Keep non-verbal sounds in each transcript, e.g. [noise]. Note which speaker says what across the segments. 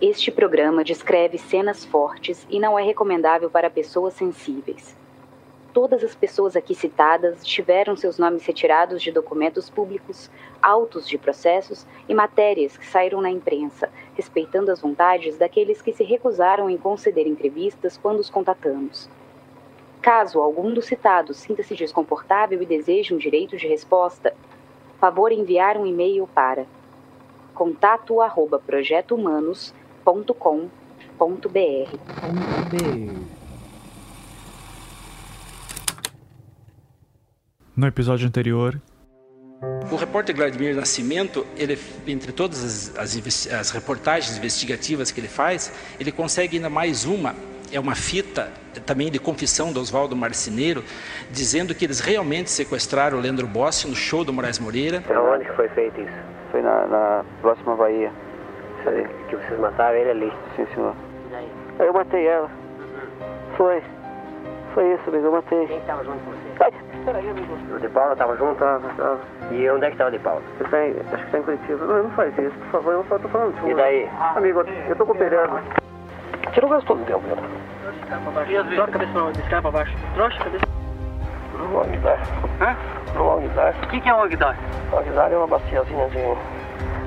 Speaker 1: Este programa descreve cenas fortes e não é recomendável para pessoas sensíveis. Todas as pessoas aqui citadas tiveram seus nomes retirados de documentos públicos, autos de processos e matérias que saíram na imprensa, respeitando as vontades daqueles que se recusaram em conceder entrevistas quando os contatamos. Caso algum dos citados sinta-se desconfortável e deseje um direito de resposta, favor enviar um e-mail para contato@projetohumanos.com.br.
Speaker 2: No episódio anterior,
Speaker 3: o repórter Vladimir Nascimento, ele, entre todas as, as, as, reportagens investigativas que ele faz, ele consegue ainda mais uma, é uma fita também de confissão do Oswaldo Marceneiro, dizendo que eles realmente sequestraram o Leandro Bossi no show do Moraes Moreira.
Speaker 4: Onde foi feito isso?
Speaker 5: Foi na, na próxima Bahia.
Speaker 4: Isso aí. Que vocês mataram ele ali?
Speaker 5: Sim, senhor.
Speaker 4: E daí?
Speaker 5: Eu matei ela.
Speaker 4: Uhum.
Speaker 5: Foi. Foi isso, amigo, eu matei.
Speaker 4: Quem estava junto com você?
Speaker 5: Ai, peraí, amigo.
Speaker 4: O de Paula estava junto?
Speaker 5: Tava, tava.
Speaker 4: E onde é que estava o de Paula?
Speaker 5: Você tá em, acho que tá em Curitiba. Não, não faz isso, por favor, eu não tô falando de
Speaker 4: E daí?
Speaker 5: Amigo, eu tô cooperando. Você não gastou do tempo, meu.
Speaker 6: Troca a cabeça não, descarga pra baixo. Troca a cabeça.
Speaker 5: Não vou Aguidar.
Speaker 6: Hã?
Speaker 5: Não vou Aguidar.
Speaker 6: O que, que é o Ogdar?
Speaker 5: Aguidar é uma baciazinha de...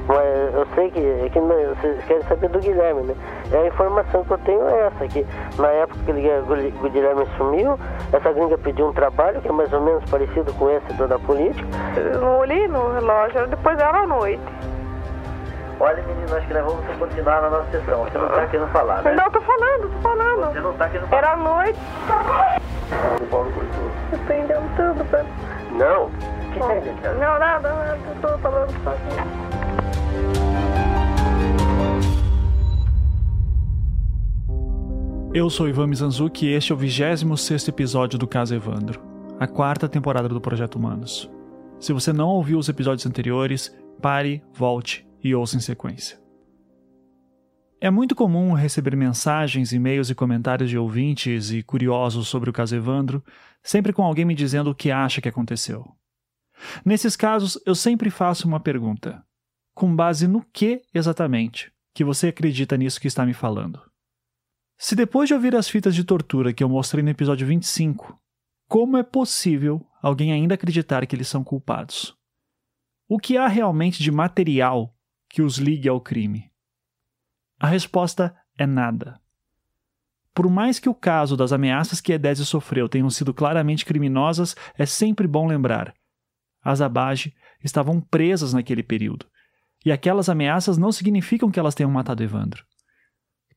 Speaker 5: Mas eu sei que, que vocês querem saber do Guilherme, né? É a informação que eu tenho é essa, que na época que ele, o Guilherme sumiu, essa gringa pediu um trabalho que é mais ou menos parecido com esse do da política.
Speaker 7: Eu olhei no relógio, depois era à noite.
Speaker 4: Olha, menino, acho que nós vamos continuar na nossa sessão. Você não está querendo falar, né?
Speaker 7: Não, tô falando, tô falando.
Speaker 4: Você não está querendo falar.
Speaker 7: Era à noite.
Speaker 5: O Paulo Coutinho.
Speaker 7: Eu tô inventando, tá?
Speaker 4: Não.
Speaker 7: Não, nada, falando
Speaker 2: eu sou Ivan Mizanzuki e este é o 26 episódio do Caso Evandro, a quarta temporada do Projeto Humanos. Se você não ouviu os episódios anteriores, pare, volte e ouça em sequência. É muito comum receber mensagens, e-mails e comentários de ouvintes e curiosos sobre o caso Evandro, sempre com alguém me dizendo o que acha que aconteceu. Nesses casos, eu sempre faço uma pergunta: com base no que exatamente que você acredita nisso que está me falando? Se depois de ouvir as fitas de tortura que eu mostrei no episódio 25, como é possível alguém ainda acreditar que eles são culpados? O que há realmente de material que os ligue ao crime? A resposta é nada. Por mais que o caso das ameaças que Edésio sofreu tenham sido claramente criminosas, é sempre bom lembrar. As Abage estavam presas naquele período, e aquelas ameaças não significam que elas tenham matado Evandro.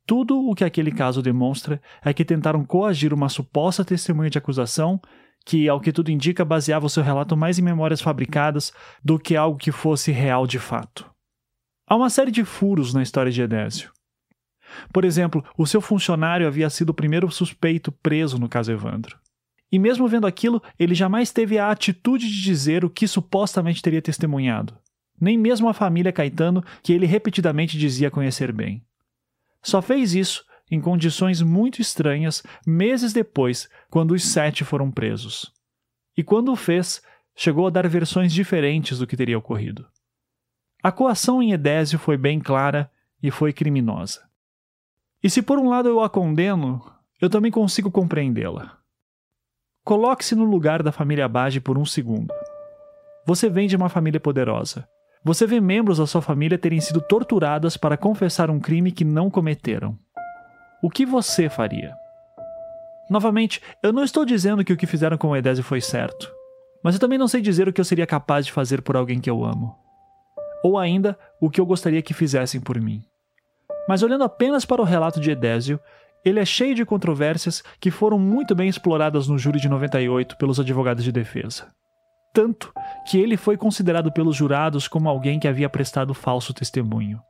Speaker 2: Tudo o que aquele caso demonstra é que tentaram coagir uma suposta testemunha de acusação que, ao que tudo indica, baseava o seu relato mais em memórias fabricadas do que algo que fosse real de fato. Há uma série de furos na história de Edésio. Por exemplo, o seu funcionário havia sido o primeiro suspeito preso no caso Evandro. E mesmo vendo aquilo, ele jamais teve a atitude de dizer o que supostamente teria testemunhado. Nem mesmo a família Caetano, que ele repetidamente dizia conhecer bem. Só fez isso em condições muito estranhas meses depois, quando os sete foram presos. E quando o fez, chegou a dar versões diferentes do que teria ocorrido. A coação em Edésio foi bem clara e foi criminosa. E se por um lado eu a condeno, eu também consigo compreendê-la. Coloque-se no lugar da família Bage por um segundo. Você vem de uma família poderosa. Você vê membros da sua família terem sido torturadas para confessar um crime que não cometeram. O que você faria? Novamente, eu não estou dizendo que o que fizeram com o Edésio foi certo, mas eu também não sei dizer o que eu seria capaz de fazer por alguém que eu amo. Ou ainda, o que eu gostaria que fizessem por mim. Mas olhando apenas para o relato de Edésio, ele é cheio de controvérsias que foram muito bem exploradas no júri de 98 pelos advogados de defesa. Tanto que ele foi considerado pelos jurados como alguém que havia prestado falso testemunho.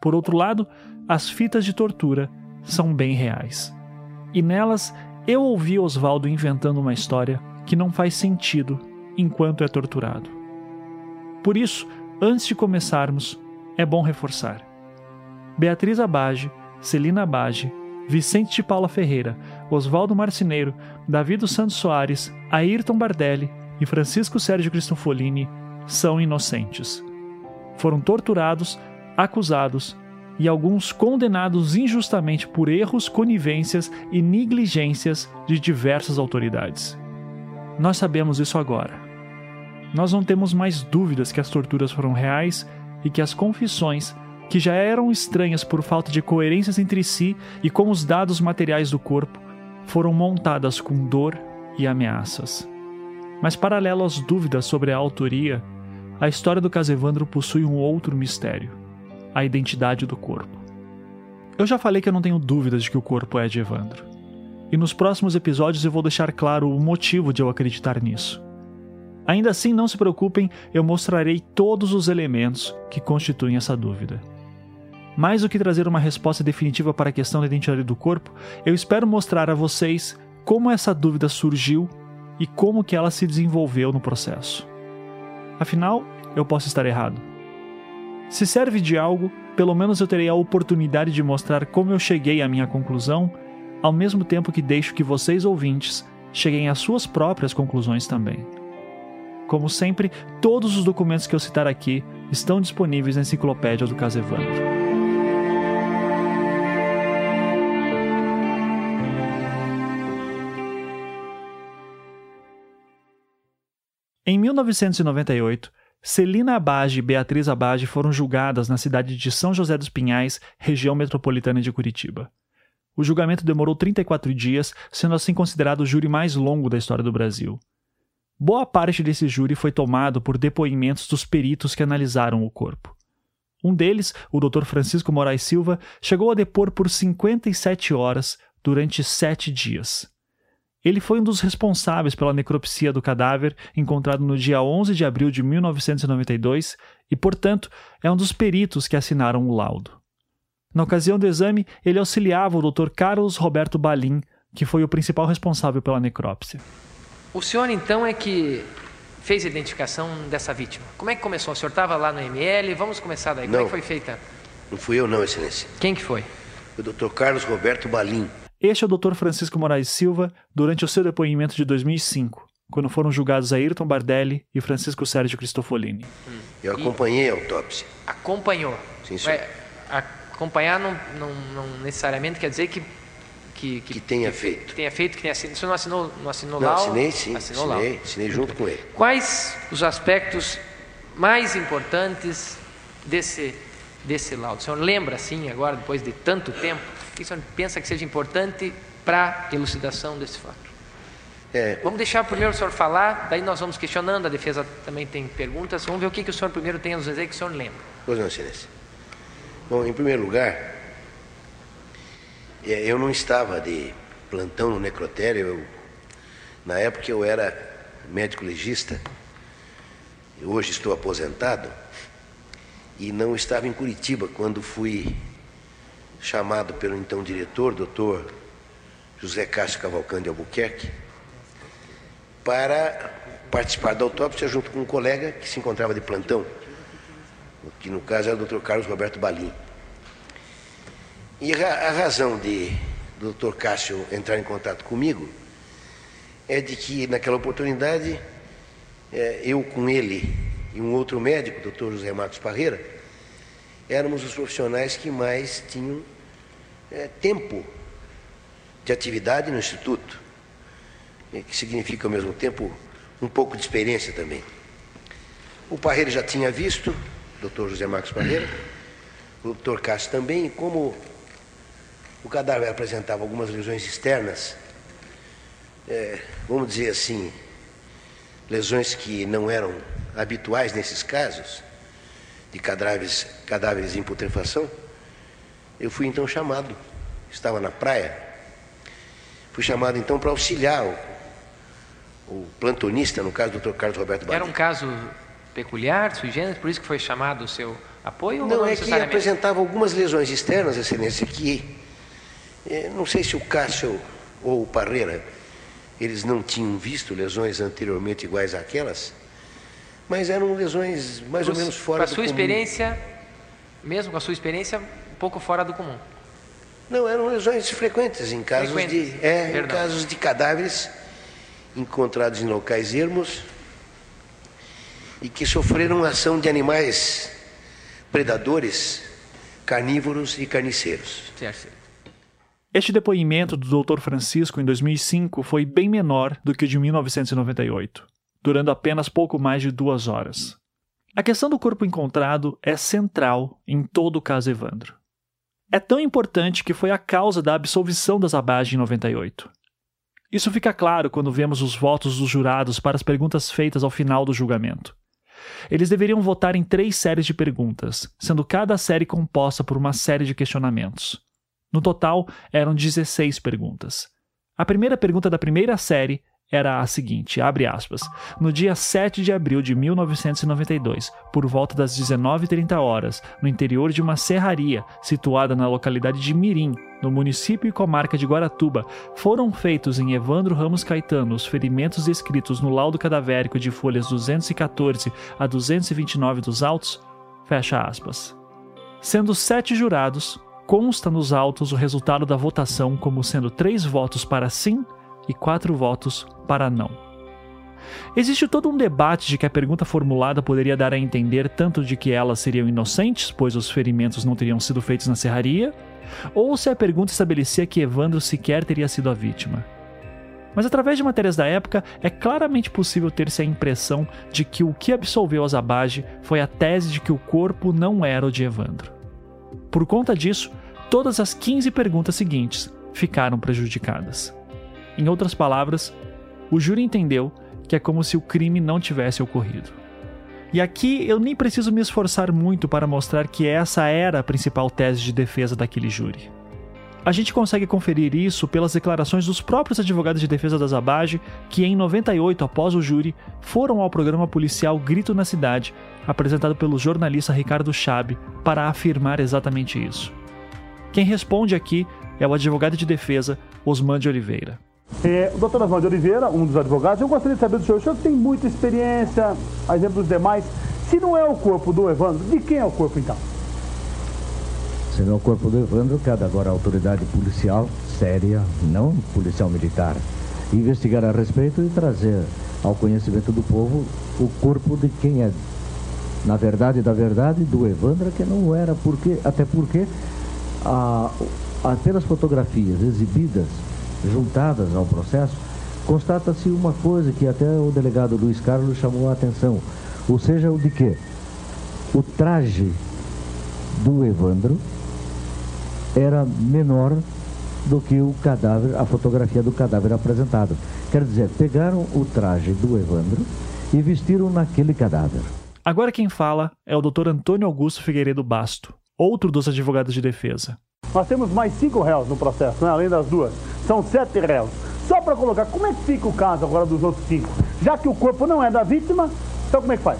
Speaker 2: Por outro lado, as fitas de tortura são bem reais. E nelas eu ouvi Oswaldo inventando uma história que não faz sentido enquanto é torturado. Por isso, antes de começarmos, é bom reforçar. Beatriz Abage, Celina Abage, Vicente de Paula Ferreira, Oswaldo Marcineiro, Davi dos Santos Soares, Ayrton Bardelli e Francisco Sérgio Cristofolini são inocentes. Foram torturados, acusados e alguns condenados injustamente por erros, conivências e negligências de diversas autoridades. Nós sabemos isso agora. Nós não temos mais dúvidas que as torturas foram reais e que as confissões, que já eram estranhas por falta de coerências entre si e com os dados materiais do corpo, foram montadas com dor e ameaças. Mas, paralelo às dúvidas sobre a autoria, a história do caso Evandro possui um outro mistério a identidade do corpo. Eu já falei que eu não tenho dúvidas de que o corpo é de Evandro. E nos próximos episódios eu vou deixar claro o motivo de eu acreditar nisso. Ainda assim, não se preocupem, eu mostrarei todos os elementos que constituem essa dúvida. Mais do que trazer uma resposta definitiva para a questão da identidade do corpo, eu espero mostrar a vocês como essa dúvida surgiu e como que ela se desenvolveu no processo. Afinal, eu posso estar errado. Se serve de algo, pelo menos eu terei a oportunidade de mostrar como eu cheguei à minha conclusão, ao mesmo tempo que deixo que vocês ouvintes cheguem às suas próprias conclusões também. Como sempre, todos os documentos que eu citar aqui estão disponíveis na enciclopédia do caso Em 1998, Celina Abage e Beatriz Abage foram julgadas na cidade de São José dos Pinhais, região metropolitana de Curitiba. O julgamento demorou 34 dias, sendo assim considerado o júri mais longo da história do Brasil. Boa parte desse júri foi tomado por depoimentos dos peritos que analisaram o corpo. Um deles, o Dr. Francisco Moraes Silva, chegou a depor por 57 horas durante sete dias. Ele foi um dos responsáveis pela necropsia do cadáver encontrado no dia 11 de abril de 1992 e, portanto, é um dos peritos que assinaram o laudo. Na ocasião do exame, ele auxiliava o Dr. Carlos Roberto Balim, que foi o principal responsável pela necrópsia.
Speaker 8: O senhor, então, é que fez a identificação dessa vítima. Como é que começou? O senhor estava lá no ML? Vamos começar daí. Como
Speaker 9: não,
Speaker 8: é que foi feita?
Speaker 9: Não fui eu, não, Excelência.
Speaker 8: Quem que foi?
Speaker 9: O Dr. Carlos Roberto Balim.
Speaker 2: Este é o Dr. Francisco Moraes Silva durante o seu depoimento de 2005, quando foram julgados Ayrton Bardelli e Francisco Sérgio Cristofolini.
Speaker 9: Hum. Eu acompanhei a autópsia.
Speaker 8: Acompanhou?
Speaker 9: Sim, senhor.
Speaker 8: acompanhar não, não, não, necessariamente quer dizer que...
Speaker 9: Que, que, que tenha
Speaker 8: que,
Speaker 9: feito.
Speaker 8: Que tenha feito, que tenha assinado. O senhor não assinou, não assinou
Speaker 9: não,
Speaker 8: lá?
Speaker 9: assinei sim,
Speaker 8: assinou
Speaker 9: assinei,
Speaker 8: lá.
Speaker 9: assinei junto com ele.
Speaker 8: Quais os aspectos mais importantes desse, desse laudo? O senhor lembra, assim, agora, depois de tanto tempo, que o senhor pensa que seja importante para a elucidação desse fato?
Speaker 9: É,
Speaker 8: Vamos deixar primeiro o senhor falar, daí nós vamos questionando, a defesa também tem perguntas. Vamos ver o que, que o senhor primeiro tem a nos dizer que o senhor lembra.
Speaker 9: Pois não, Excelência. Bom, em primeiro lugar, é, eu não estava de plantão no necrotério. Eu, na época eu era médico legista. Hoje estou aposentado e não estava em Curitiba quando fui chamado pelo então diretor, doutor José Castro Cavalcante Albuquerque, para participar da autópsia junto com um colega que se encontrava de plantão, que no caso era o Dr. Carlos Roberto Balim. E a razão de do Dr. Cássio entrar em contato comigo é de que naquela oportunidade eu com ele e um outro médico, Dr. José Marcos Parreira, éramos os profissionais que mais tinham é, tempo de atividade no Instituto, que significa ao mesmo tempo um pouco de experiência também. O Parreira já tinha visto, Dr. José Marcos Parreira, o Dr. Cássio também, e como o cadáver apresentava algumas lesões externas, é, vamos dizer assim, lesões que não eram habituais nesses casos, de cadáveres, cadáveres em putrefação, eu fui então chamado, estava na praia, fui chamado então para auxiliar o, o, plantonista, no caso do Dr. Carlos Roberto Bahia.
Speaker 8: Era um caso peculiar, sui generis, por isso que foi chamado o seu apoio?
Speaker 9: Não, não é que apresentava algumas lesões externas, excelência, que eh, não sei se o Cássio ou o Parreira, eles não tinham visto lesões anteriormente iguais àquelas, mas eram lesões mais
Speaker 8: Por,
Speaker 9: ou menos fora
Speaker 8: do comum. Com a sua experiência, mesmo com a sua experiência, um pouco fora do comum.
Speaker 9: Não, eram lesões frequentes em casos
Speaker 8: frequentes.
Speaker 9: de é, em casos de cadáveres encontrados em locais ermos e que sofreram ação de animais predadores carnívoros e carniceiros.
Speaker 2: Este depoimento do Dr. Francisco em 2005 foi bem menor do que o de 1998, durando apenas pouco mais de duas horas. A questão do corpo encontrado é central em todo o caso Evandro. É tão importante que foi a causa da absolvição das Abage em 98. Isso fica claro quando vemos os votos dos jurados para as perguntas feitas ao final do julgamento. Eles deveriam votar em três séries de perguntas, sendo cada série composta por uma série de questionamentos. No total, eram 16 perguntas. A primeira pergunta da primeira série era a seguinte, abre aspas, no dia 7 de abril de 1992, por volta das 19h30 horas, no interior de uma serraria situada na localidade de Mirim, no município e comarca de Guaratuba, foram feitos em Evandro Ramos Caetano os ferimentos descritos no laudo cadavérico de folhas 214 a 229 dos autos? Fecha aspas. Sendo sete jurados, consta nos autos o resultado da votação como sendo três votos para sim e quatro votos para não. Existe todo um debate de que a pergunta formulada poderia dar a entender tanto de que elas seriam inocentes, pois os ferimentos não teriam sido feitos na serraria, ou se a pergunta estabelecia que Evandro sequer teria sido a vítima. Mas através de matérias da época, é claramente possível ter-se a impressão de que o que absolveu Azabage foi a tese de que o corpo não era o de Evandro. Por conta disso, todas as 15 perguntas seguintes ficaram prejudicadas. Em outras palavras, o júri entendeu que é como se o crime não tivesse ocorrido. E aqui eu nem preciso me esforçar muito para mostrar que essa era a principal tese de defesa daquele júri. A gente consegue conferir isso pelas declarações dos próprios advogados de defesa da Zabage, que em 98, após o júri, foram ao programa policial Grito na Cidade, apresentado pelo jornalista Ricardo Chabe, para afirmar exatamente isso. Quem responde aqui é o advogado de defesa Osman de Oliveira.
Speaker 10: É, o doutor Osman de Oliveira, um dos advogados, eu gostaria de saber do senhor, o senhor tem muita experiência, a exemplo dos demais, se não é o corpo do Evandro, de quem é o corpo então?
Speaker 11: Se não é o corpo do Evandro, cabe agora a autoridade policial séria, não policial militar, investigar a respeito e trazer ao conhecimento do povo o corpo de quem é, na verdade da verdade, do Evandro, que não era, porque, até porque a, a, pelas fotografias exibidas juntadas ao processo, constata-se uma coisa que até o delegado Luiz Carlos chamou a atenção, ou seja, o de que o traje do Evandro era menor do que o cadáver, a fotografia do cadáver apresentado. Quer dizer, pegaram o traje do Evandro e vestiram naquele cadáver.
Speaker 2: Agora quem fala é o Dr. Antônio Augusto Figueiredo Basto, outro dos advogados de defesa.
Speaker 10: Nós temos mais cinco réus no processo, né? além das duas. São sete réus. Só para colocar, como é que fica o caso agora dos outros cinco? Já que o corpo não é da vítima, então como é que faz?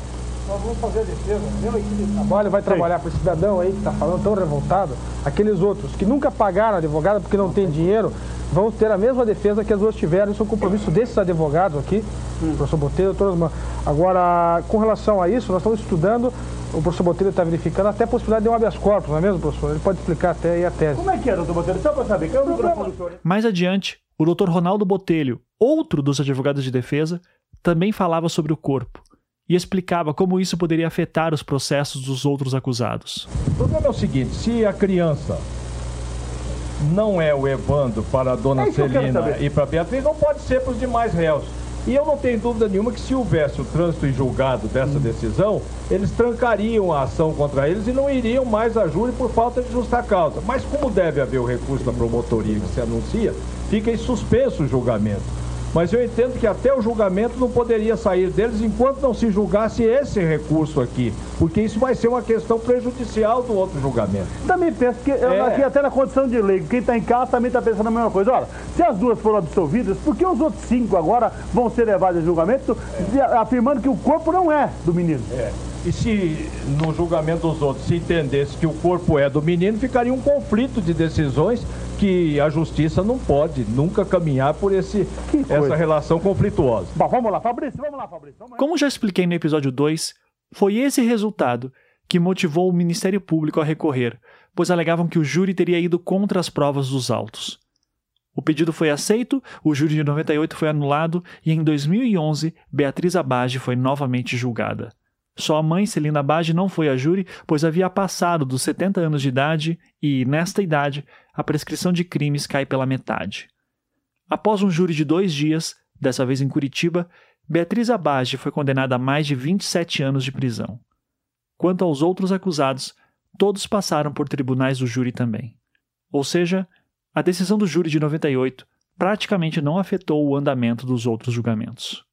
Speaker 12: Nós vamos fazer a defesa, mesmo equipe de trabalho vai trabalhar para esse cidadão aí que está falando tão revoltado, aqueles outros que nunca pagaram advogado porque não tem dinheiro, vão ter a mesma defesa que as duas tiveram, isso é um compromisso desses advogados aqui, hum. professor Botelho, todas Agora, com relação a isso, nós estamos estudando o professor Botelho está verificando até a possibilidade de um habeas corpus, não é mesmo, professor? Ele pode explicar até aí a tese.
Speaker 10: Como é que é, doutor Botelho? Só para saber, que é o microfone
Speaker 2: Mais adiante, o doutor Ronaldo Botelho, outro dos advogados de defesa, também falava sobre o corpo e explicava como isso poderia afetar os processos dos outros acusados.
Speaker 13: O problema é o seguinte: se a criança não é o Evandro para a dona é Celina e para a Beatriz, não pode ser para os demais réus. E eu não tenho dúvida nenhuma que se houvesse o trânsito em julgado dessa hum. decisão, eles trancariam a ação contra eles e não iriam mais a júri por falta de justa causa. Mas como deve haver o recurso da promotoria que se anuncia, fica em suspenso o julgamento. Mas eu entendo que até o julgamento não poderia sair deles enquanto não se julgasse esse recurso aqui, porque isso vai ser uma questão prejudicial do outro julgamento.
Speaker 10: Também penso que, é. aqui até na condição de lei, quem está em casa também está pensando a mesma coisa. Olha, se as duas foram absolvidas, por que os outros cinco agora vão ser levados a julgamento, é. afirmando que o corpo não é do menino?
Speaker 13: É. E se no julgamento dos outros se entendesse que o corpo é do menino, ficaria um conflito de decisões que a justiça não pode nunca caminhar por esse, essa relação conflituosa.
Speaker 10: Bom, vamos lá, Fabrício, vamos lá, Fabrício. Vamos
Speaker 2: Como já expliquei no episódio 2, foi esse resultado que motivou o Ministério Público a recorrer, pois alegavam que o júri teria ido contra as provas dos autos. O pedido foi aceito, o júri de 98 foi anulado e em 2011 Beatriz Abage foi novamente julgada. Sua mãe, Celina Bage, não foi a júri, pois havia passado dos 70 anos de idade e, nesta idade, a prescrição de crimes cai pela metade. Após um júri de dois dias, dessa vez em Curitiba, Beatriz Abage foi condenada a mais de 27 anos de prisão. Quanto aos outros acusados, todos passaram por tribunais do júri também. Ou seja, a decisão do júri de 98 praticamente não afetou o andamento dos outros julgamentos.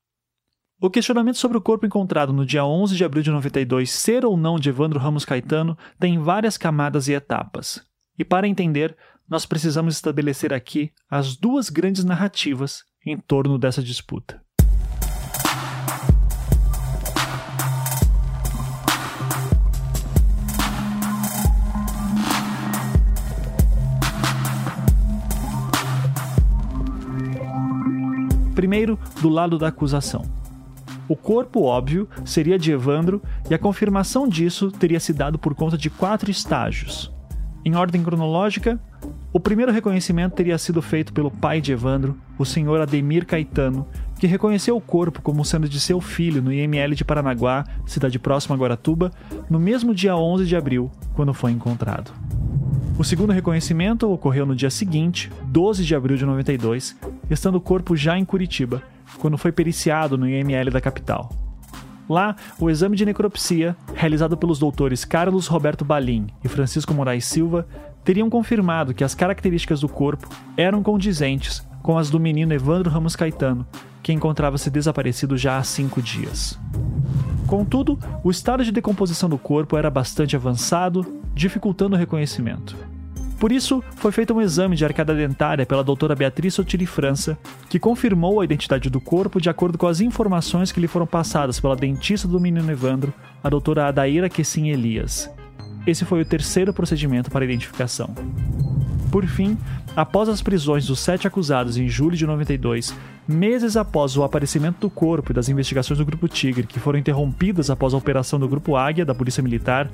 Speaker 2: O questionamento sobre o corpo encontrado no dia 11 de abril de 92 ser ou não de Evandro Ramos Caetano tem várias camadas e etapas. E para entender, nós precisamos estabelecer aqui as duas grandes narrativas em torno dessa disputa. Primeiro, do lado da acusação. O corpo óbvio seria de Evandro e a confirmação disso teria se dado por conta de quatro estágios. Em ordem cronológica, o primeiro reconhecimento teria sido feito pelo pai de Evandro, o senhor Ademir Caetano, que reconheceu o corpo como sendo de seu filho no IML de Paranaguá, cidade próxima a Guaratuba, no mesmo dia 11 de abril, quando foi encontrado. O segundo reconhecimento ocorreu no dia seguinte, 12 de abril de 92, estando o corpo já em Curitiba, quando foi periciado no IML da capital. Lá, o exame de necropsia, realizado pelos doutores Carlos Roberto Balim e Francisco Moraes Silva, teriam confirmado que as características do corpo eram condizentes com as do menino Evandro Ramos Caetano, que encontrava-se desaparecido já há cinco dias. Contudo, o estado de decomposição do corpo era bastante avançado, dificultando o reconhecimento. Por isso, foi feito um exame de arcada dentária pela doutora Beatriz Sotiri França, que confirmou a identidade do corpo de acordo com as informações que lhe foram passadas pela dentista do menino Evandro, a doutora Adaíra Quessim Elias. Esse foi o terceiro procedimento para identificação. Por fim, após as prisões dos sete acusados em julho de 92, meses após o aparecimento do corpo e das investigações do Grupo Tigre, que foram interrompidas após a operação do Grupo Águia da Polícia Militar,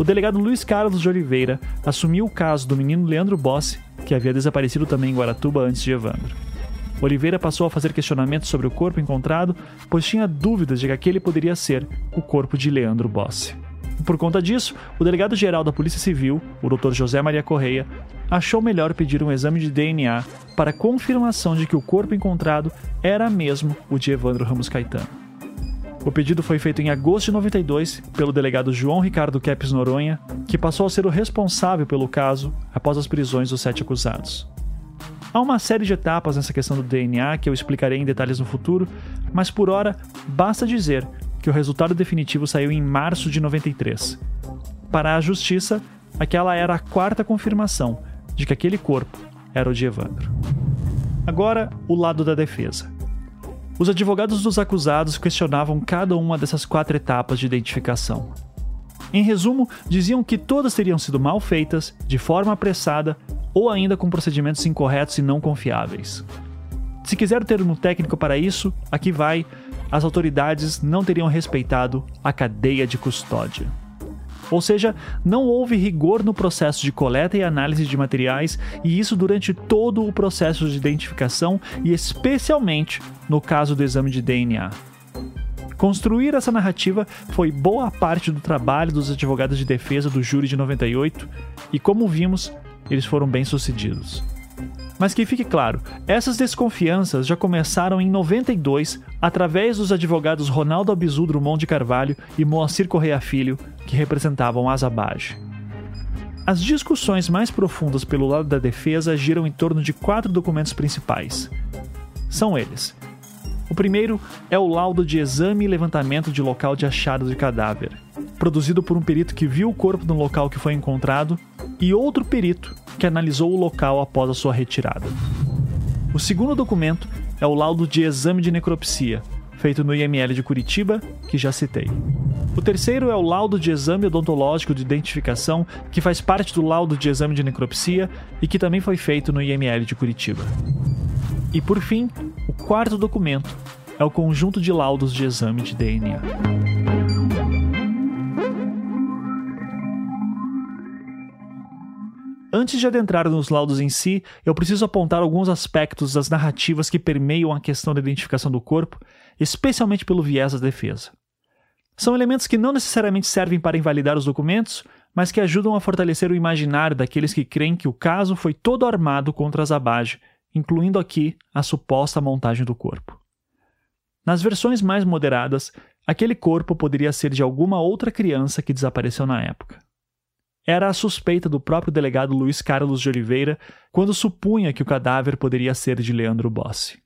Speaker 2: o delegado Luiz Carlos de Oliveira assumiu o caso do menino Leandro Bossi, que havia desaparecido também em Guaratuba antes de Evandro. Oliveira passou a fazer questionamentos sobre o corpo encontrado, pois tinha dúvidas de que aquele poderia ser o corpo de Leandro Bossi. Por conta disso, o delegado-geral da Polícia Civil, o Dr. José Maria Correia, achou melhor pedir um exame de DNA para confirmação de que o corpo encontrado era mesmo o de Evandro Ramos Caetano. O pedido foi feito em agosto de 92 pelo delegado João Ricardo Kepes Noronha, que passou a ser o responsável pelo caso após as prisões dos sete acusados. Há uma série de etapas nessa questão do DNA que eu explicarei em detalhes no futuro, mas por hora basta dizer que o resultado definitivo saiu em março de 93. Para a justiça, aquela era a quarta confirmação de que aquele corpo era o de Evandro. Agora, o lado da defesa. Os advogados dos acusados questionavam cada uma dessas quatro etapas de identificação. Em resumo, diziam que todas teriam sido mal feitas, de forma apressada ou ainda com procedimentos incorretos e não confiáveis. Se quiser o termo técnico para isso, aqui vai: as autoridades não teriam respeitado a cadeia de custódia. Ou seja, não houve rigor no processo de coleta e análise de materiais, e isso durante todo o processo de identificação e especialmente no caso do exame de DNA. Construir essa narrativa foi boa parte do trabalho dos advogados de defesa do júri de 98, e como vimos, eles foram bem-sucedidos. Mas que fique claro, essas desconfianças já começaram em 92 através dos advogados Ronaldo Abizu Drummond de Carvalho e Moacir Correia Filho, que representavam Azabage. As discussões mais profundas pelo lado da defesa giram em torno de quatro documentos principais. São eles: o primeiro é o laudo de exame e levantamento de local de achado de cadáver, produzido por um perito que viu o corpo no local que foi encontrado, e outro perito que analisou o local após a sua retirada. O segundo documento é o laudo de exame de necropsia, feito no IML de Curitiba, que já citei. O terceiro é o laudo de exame odontológico de identificação, que faz parte do laudo de exame de necropsia e que também foi feito no IML de Curitiba. E por fim, o quarto documento é o conjunto de laudos de exame de DNA. Antes de adentrar nos laudos em si, eu preciso apontar alguns aspectos das narrativas que permeiam a questão da identificação do corpo, especialmente pelo viés da defesa. São elementos que não necessariamente servem para invalidar os documentos, mas que ajudam a fortalecer o imaginário daqueles que creem que o caso foi todo armado contra Zabage, incluindo aqui a suposta montagem do corpo. Nas versões mais moderadas, aquele corpo poderia ser de alguma outra criança que desapareceu na época. Era a suspeita do próprio delegado Luiz Carlos de Oliveira quando supunha que o cadáver poderia ser de Leandro Bossi.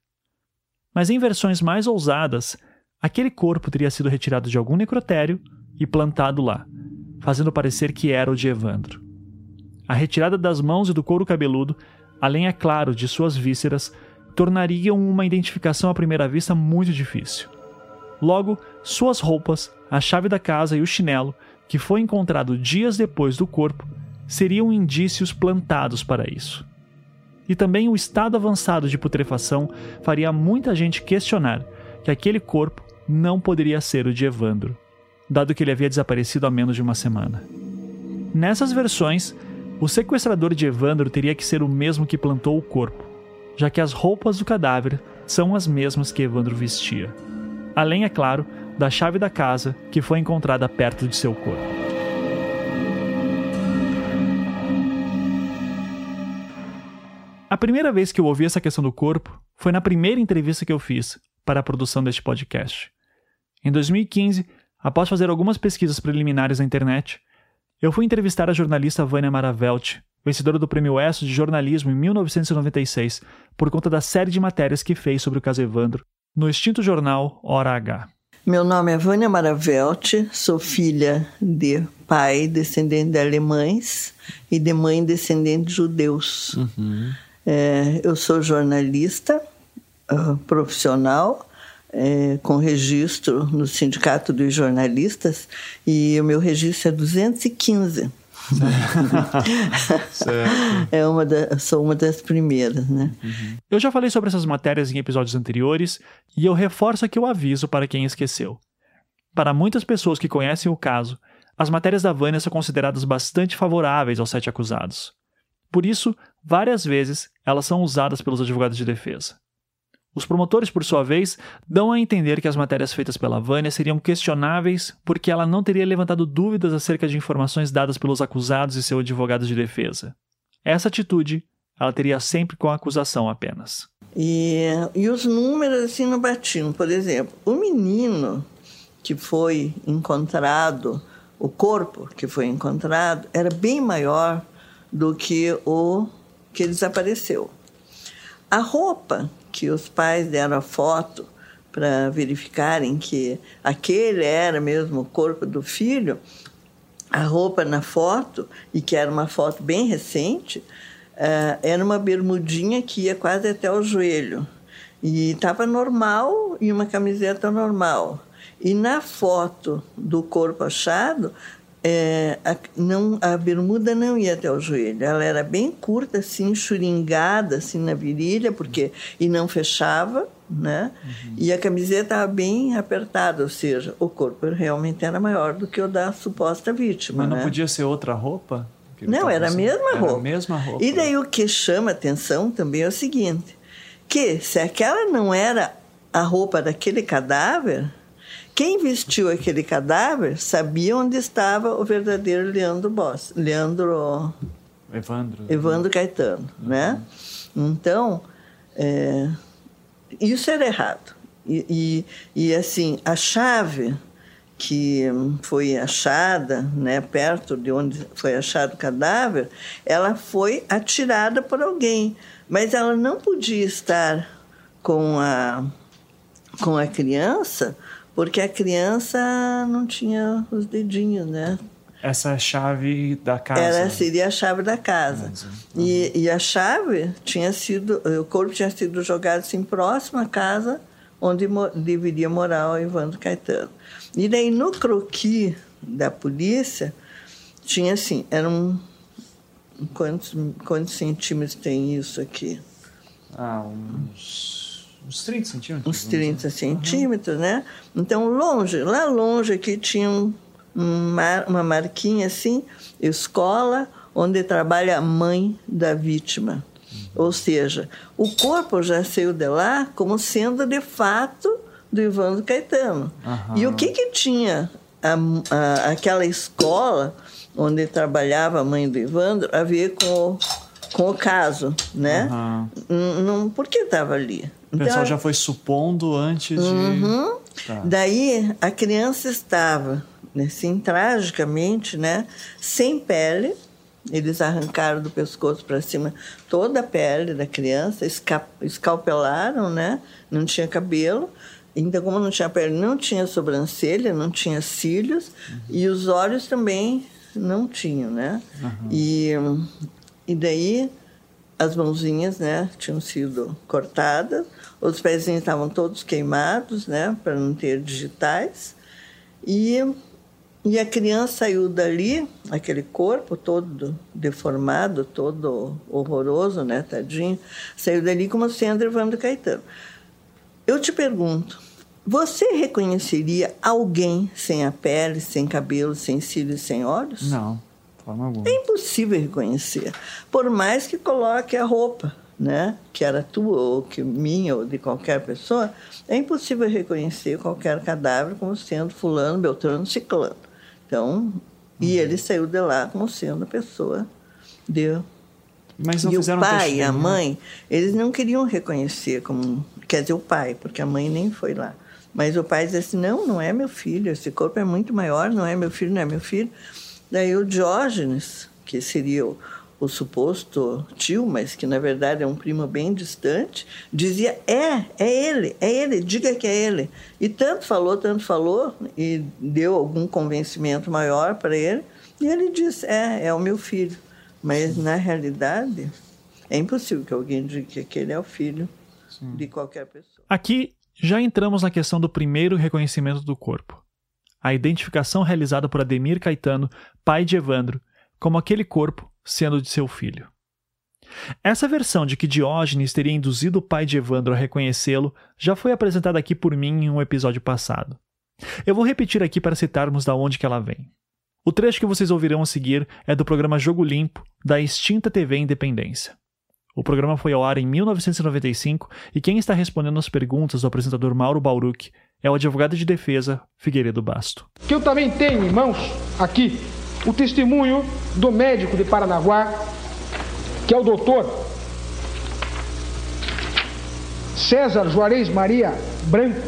Speaker 2: Mas em versões mais ousadas, aquele corpo teria sido retirado de algum necrotério e plantado lá, fazendo parecer que era o de Evandro. A retirada das mãos e do couro cabeludo, além, é claro, de suas vísceras, tornariam uma identificação à primeira vista muito difícil. Logo, suas roupas, a chave da casa e o chinelo, que foi encontrado dias depois do corpo, seriam indícios plantados para isso. E também o estado avançado de putrefação faria muita gente questionar que aquele corpo não poderia ser o de Evandro, dado que ele havia desaparecido há menos de uma semana. Nessas versões, o sequestrador de Evandro teria que ser o mesmo que plantou o corpo, já que as roupas do cadáver são as mesmas que Evandro vestia. Além, é claro, da chave da casa que foi encontrada perto de seu corpo. A primeira vez que eu ouvi essa questão do corpo foi na primeira entrevista que eu fiz para a produção deste podcast. Em 2015, após fazer algumas pesquisas preliminares na internet, eu fui entrevistar a jornalista Vânia Maravelt, vencedora do Prêmio ESSO de Jornalismo em 1996, por conta da série de matérias que fez sobre o caso Evandro, no extinto jornal Hora H.
Speaker 14: Meu nome é Vânia Maravelt, sou filha de pai descendente de alemães e de mãe descendente de judeus. Uhum. É, eu sou jornalista uh, profissional, é, com registro no Sindicato dos Jornalistas, e o meu registro é 215. [laughs] é uma da, sou uma das primeiras, né?
Speaker 2: Uhum. Eu já falei sobre essas matérias em episódios anteriores e eu reforço aqui o aviso para quem esqueceu. Para muitas pessoas que conhecem o caso, as matérias da Vânia são consideradas bastante favoráveis aos sete acusados. Por isso, várias vezes elas são usadas pelos advogados de defesa. Os promotores, por sua vez, dão a entender que as matérias feitas pela Vânia seriam questionáveis porque ela não teria levantado dúvidas acerca de informações dadas pelos acusados e seu advogado de defesa. Essa atitude ela teria sempre com a acusação apenas.
Speaker 14: E, e os números assim não batiam. Por exemplo, o menino que foi encontrado, o corpo que foi encontrado, era bem maior do que o que desapareceu. A roupa que os pais deram a foto para verificarem que aquele era mesmo o corpo do filho, a roupa na foto, e que era uma foto bem recente, uh, era uma bermudinha que ia quase até o joelho. E estava normal e uma camiseta normal. E na foto do corpo achado, é, a, não, a bermuda não ia até o joelho. Ela era bem curta, assim, churingada, assim, na virilha, porque e não fechava, né? Uhum. E a camiseta estava bem apertada, ou seja, o corpo realmente era maior do que o da suposta vítima.
Speaker 2: Mas não
Speaker 14: né?
Speaker 2: podia ser outra roupa?
Speaker 14: Não, era a mesma
Speaker 2: era
Speaker 14: roupa.
Speaker 2: A mesma roupa.
Speaker 14: E daí o que chama atenção também é o seguinte, que se aquela não era a roupa daquele cadáver, quem vestiu aquele cadáver sabia onde estava o verdadeiro Leandro Boss, Leandro
Speaker 2: Evandro,
Speaker 14: Evandro Caetano, uhum. né? Então, é, isso era errado. E, e, e, assim, a chave que foi achada, né, perto de onde foi achado o cadáver, ela foi atirada por alguém, mas ela não podia estar com a com a criança porque a criança não tinha os dedinhos, né?
Speaker 2: Essa é a chave da casa.
Speaker 14: Era, seria a chave da casa. E, e, a chave tinha sido, o corpo tinha sido jogado assim próximo à casa onde mo deveria morar o Evandro Caetano. E daí no croqui da polícia tinha assim, eram quantos, quantos centímetros tem isso aqui?
Speaker 2: Ah, uns Uns 30 centímetros?
Speaker 14: Uns 30 centímetros, uhum. né? Então, longe, lá longe aqui tinha um, uma, uma marquinha assim, escola onde trabalha a mãe da vítima. Uhum. Ou seja, o corpo já saiu de lá como sendo de fato do Ivandro Caetano. Uhum. E o que que tinha a, a, aquela escola onde trabalhava a mãe do Evandro a ver com o, com o caso, né? Uhum. Não, por que estava ali?
Speaker 2: O pessoal então, já foi supondo antes de.
Speaker 14: Uhum. Tá. Daí a criança estava, assim, tragicamente, né? Sem pele. Eles arrancaram do pescoço para cima toda a pele da criança, escalpelaram, né? Não tinha cabelo. Então, como não tinha pele, não tinha sobrancelha, não tinha cílios. Uhum. E os olhos também não tinham, né? Uhum. E, e daí as mãozinhas, né, tinham sido cortadas, os pezinhos estavam todos queimados, né, para não ter digitais. E, e a criança saiu dali, aquele corpo todo deformado, todo horroroso, né, tadinho, saiu dali como sendo Evandro Caetano. Eu te pergunto, você reconheceria alguém sem a pele, sem cabelo, sem cílios, sem olhos?
Speaker 2: Não, forma alguma.
Speaker 14: É impossível reconhecer, por mais que coloque a roupa, né, que era tua ou que minha ou de qualquer pessoa, é impossível reconhecer qualquer cadáver como sendo fulano, beltrano, ciclano. Então, uhum. e ele saiu de lá como sendo a pessoa de
Speaker 2: mas não
Speaker 14: e o pai e a mãe, eles não queriam reconhecer como. Quer dizer, o pai, porque a mãe nem foi lá. Mas o pai disse assim: não, não é meu filho, esse corpo é muito maior, não é meu filho, não é meu filho. Daí o Diógenes, que seria o, o suposto tio, mas que na verdade é um primo bem distante, dizia: é, é ele, é ele, diga que é ele. E tanto falou, tanto falou, e deu algum convencimento maior para ele, e ele disse: é, é o meu filho. Mas na realidade, é impossível que alguém diga que aquele é o filho Sim. de qualquer pessoa.
Speaker 2: Aqui já entramos na questão do primeiro reconhecimento do corpo. A identificação realizada por Ademir Caetano, pai de Evandro, como aquele corpo sendo de seu filho. Essa versão de que Diógenes teria induzido o pai de Evandro a reconhecê-lo já foi apresentada aqui por mim em um episódio passado. Eu vou repetir aqui para citarmos da onde que ela vem. O trecho que vocês ouvirão a seguir é do programa Jogo Limpo, da extinta TV Independência. O programa foi ao ar em 1995 e quem está respondendo as perguntas do apresentador Mauro Bauruc é o advogado de defesa Figueiredo Basto.
Speaker 12: Que eu também tenho em mãos aqui o testemunho do médico de Paranaguá, que é o doutor César Juarez Maria Branco,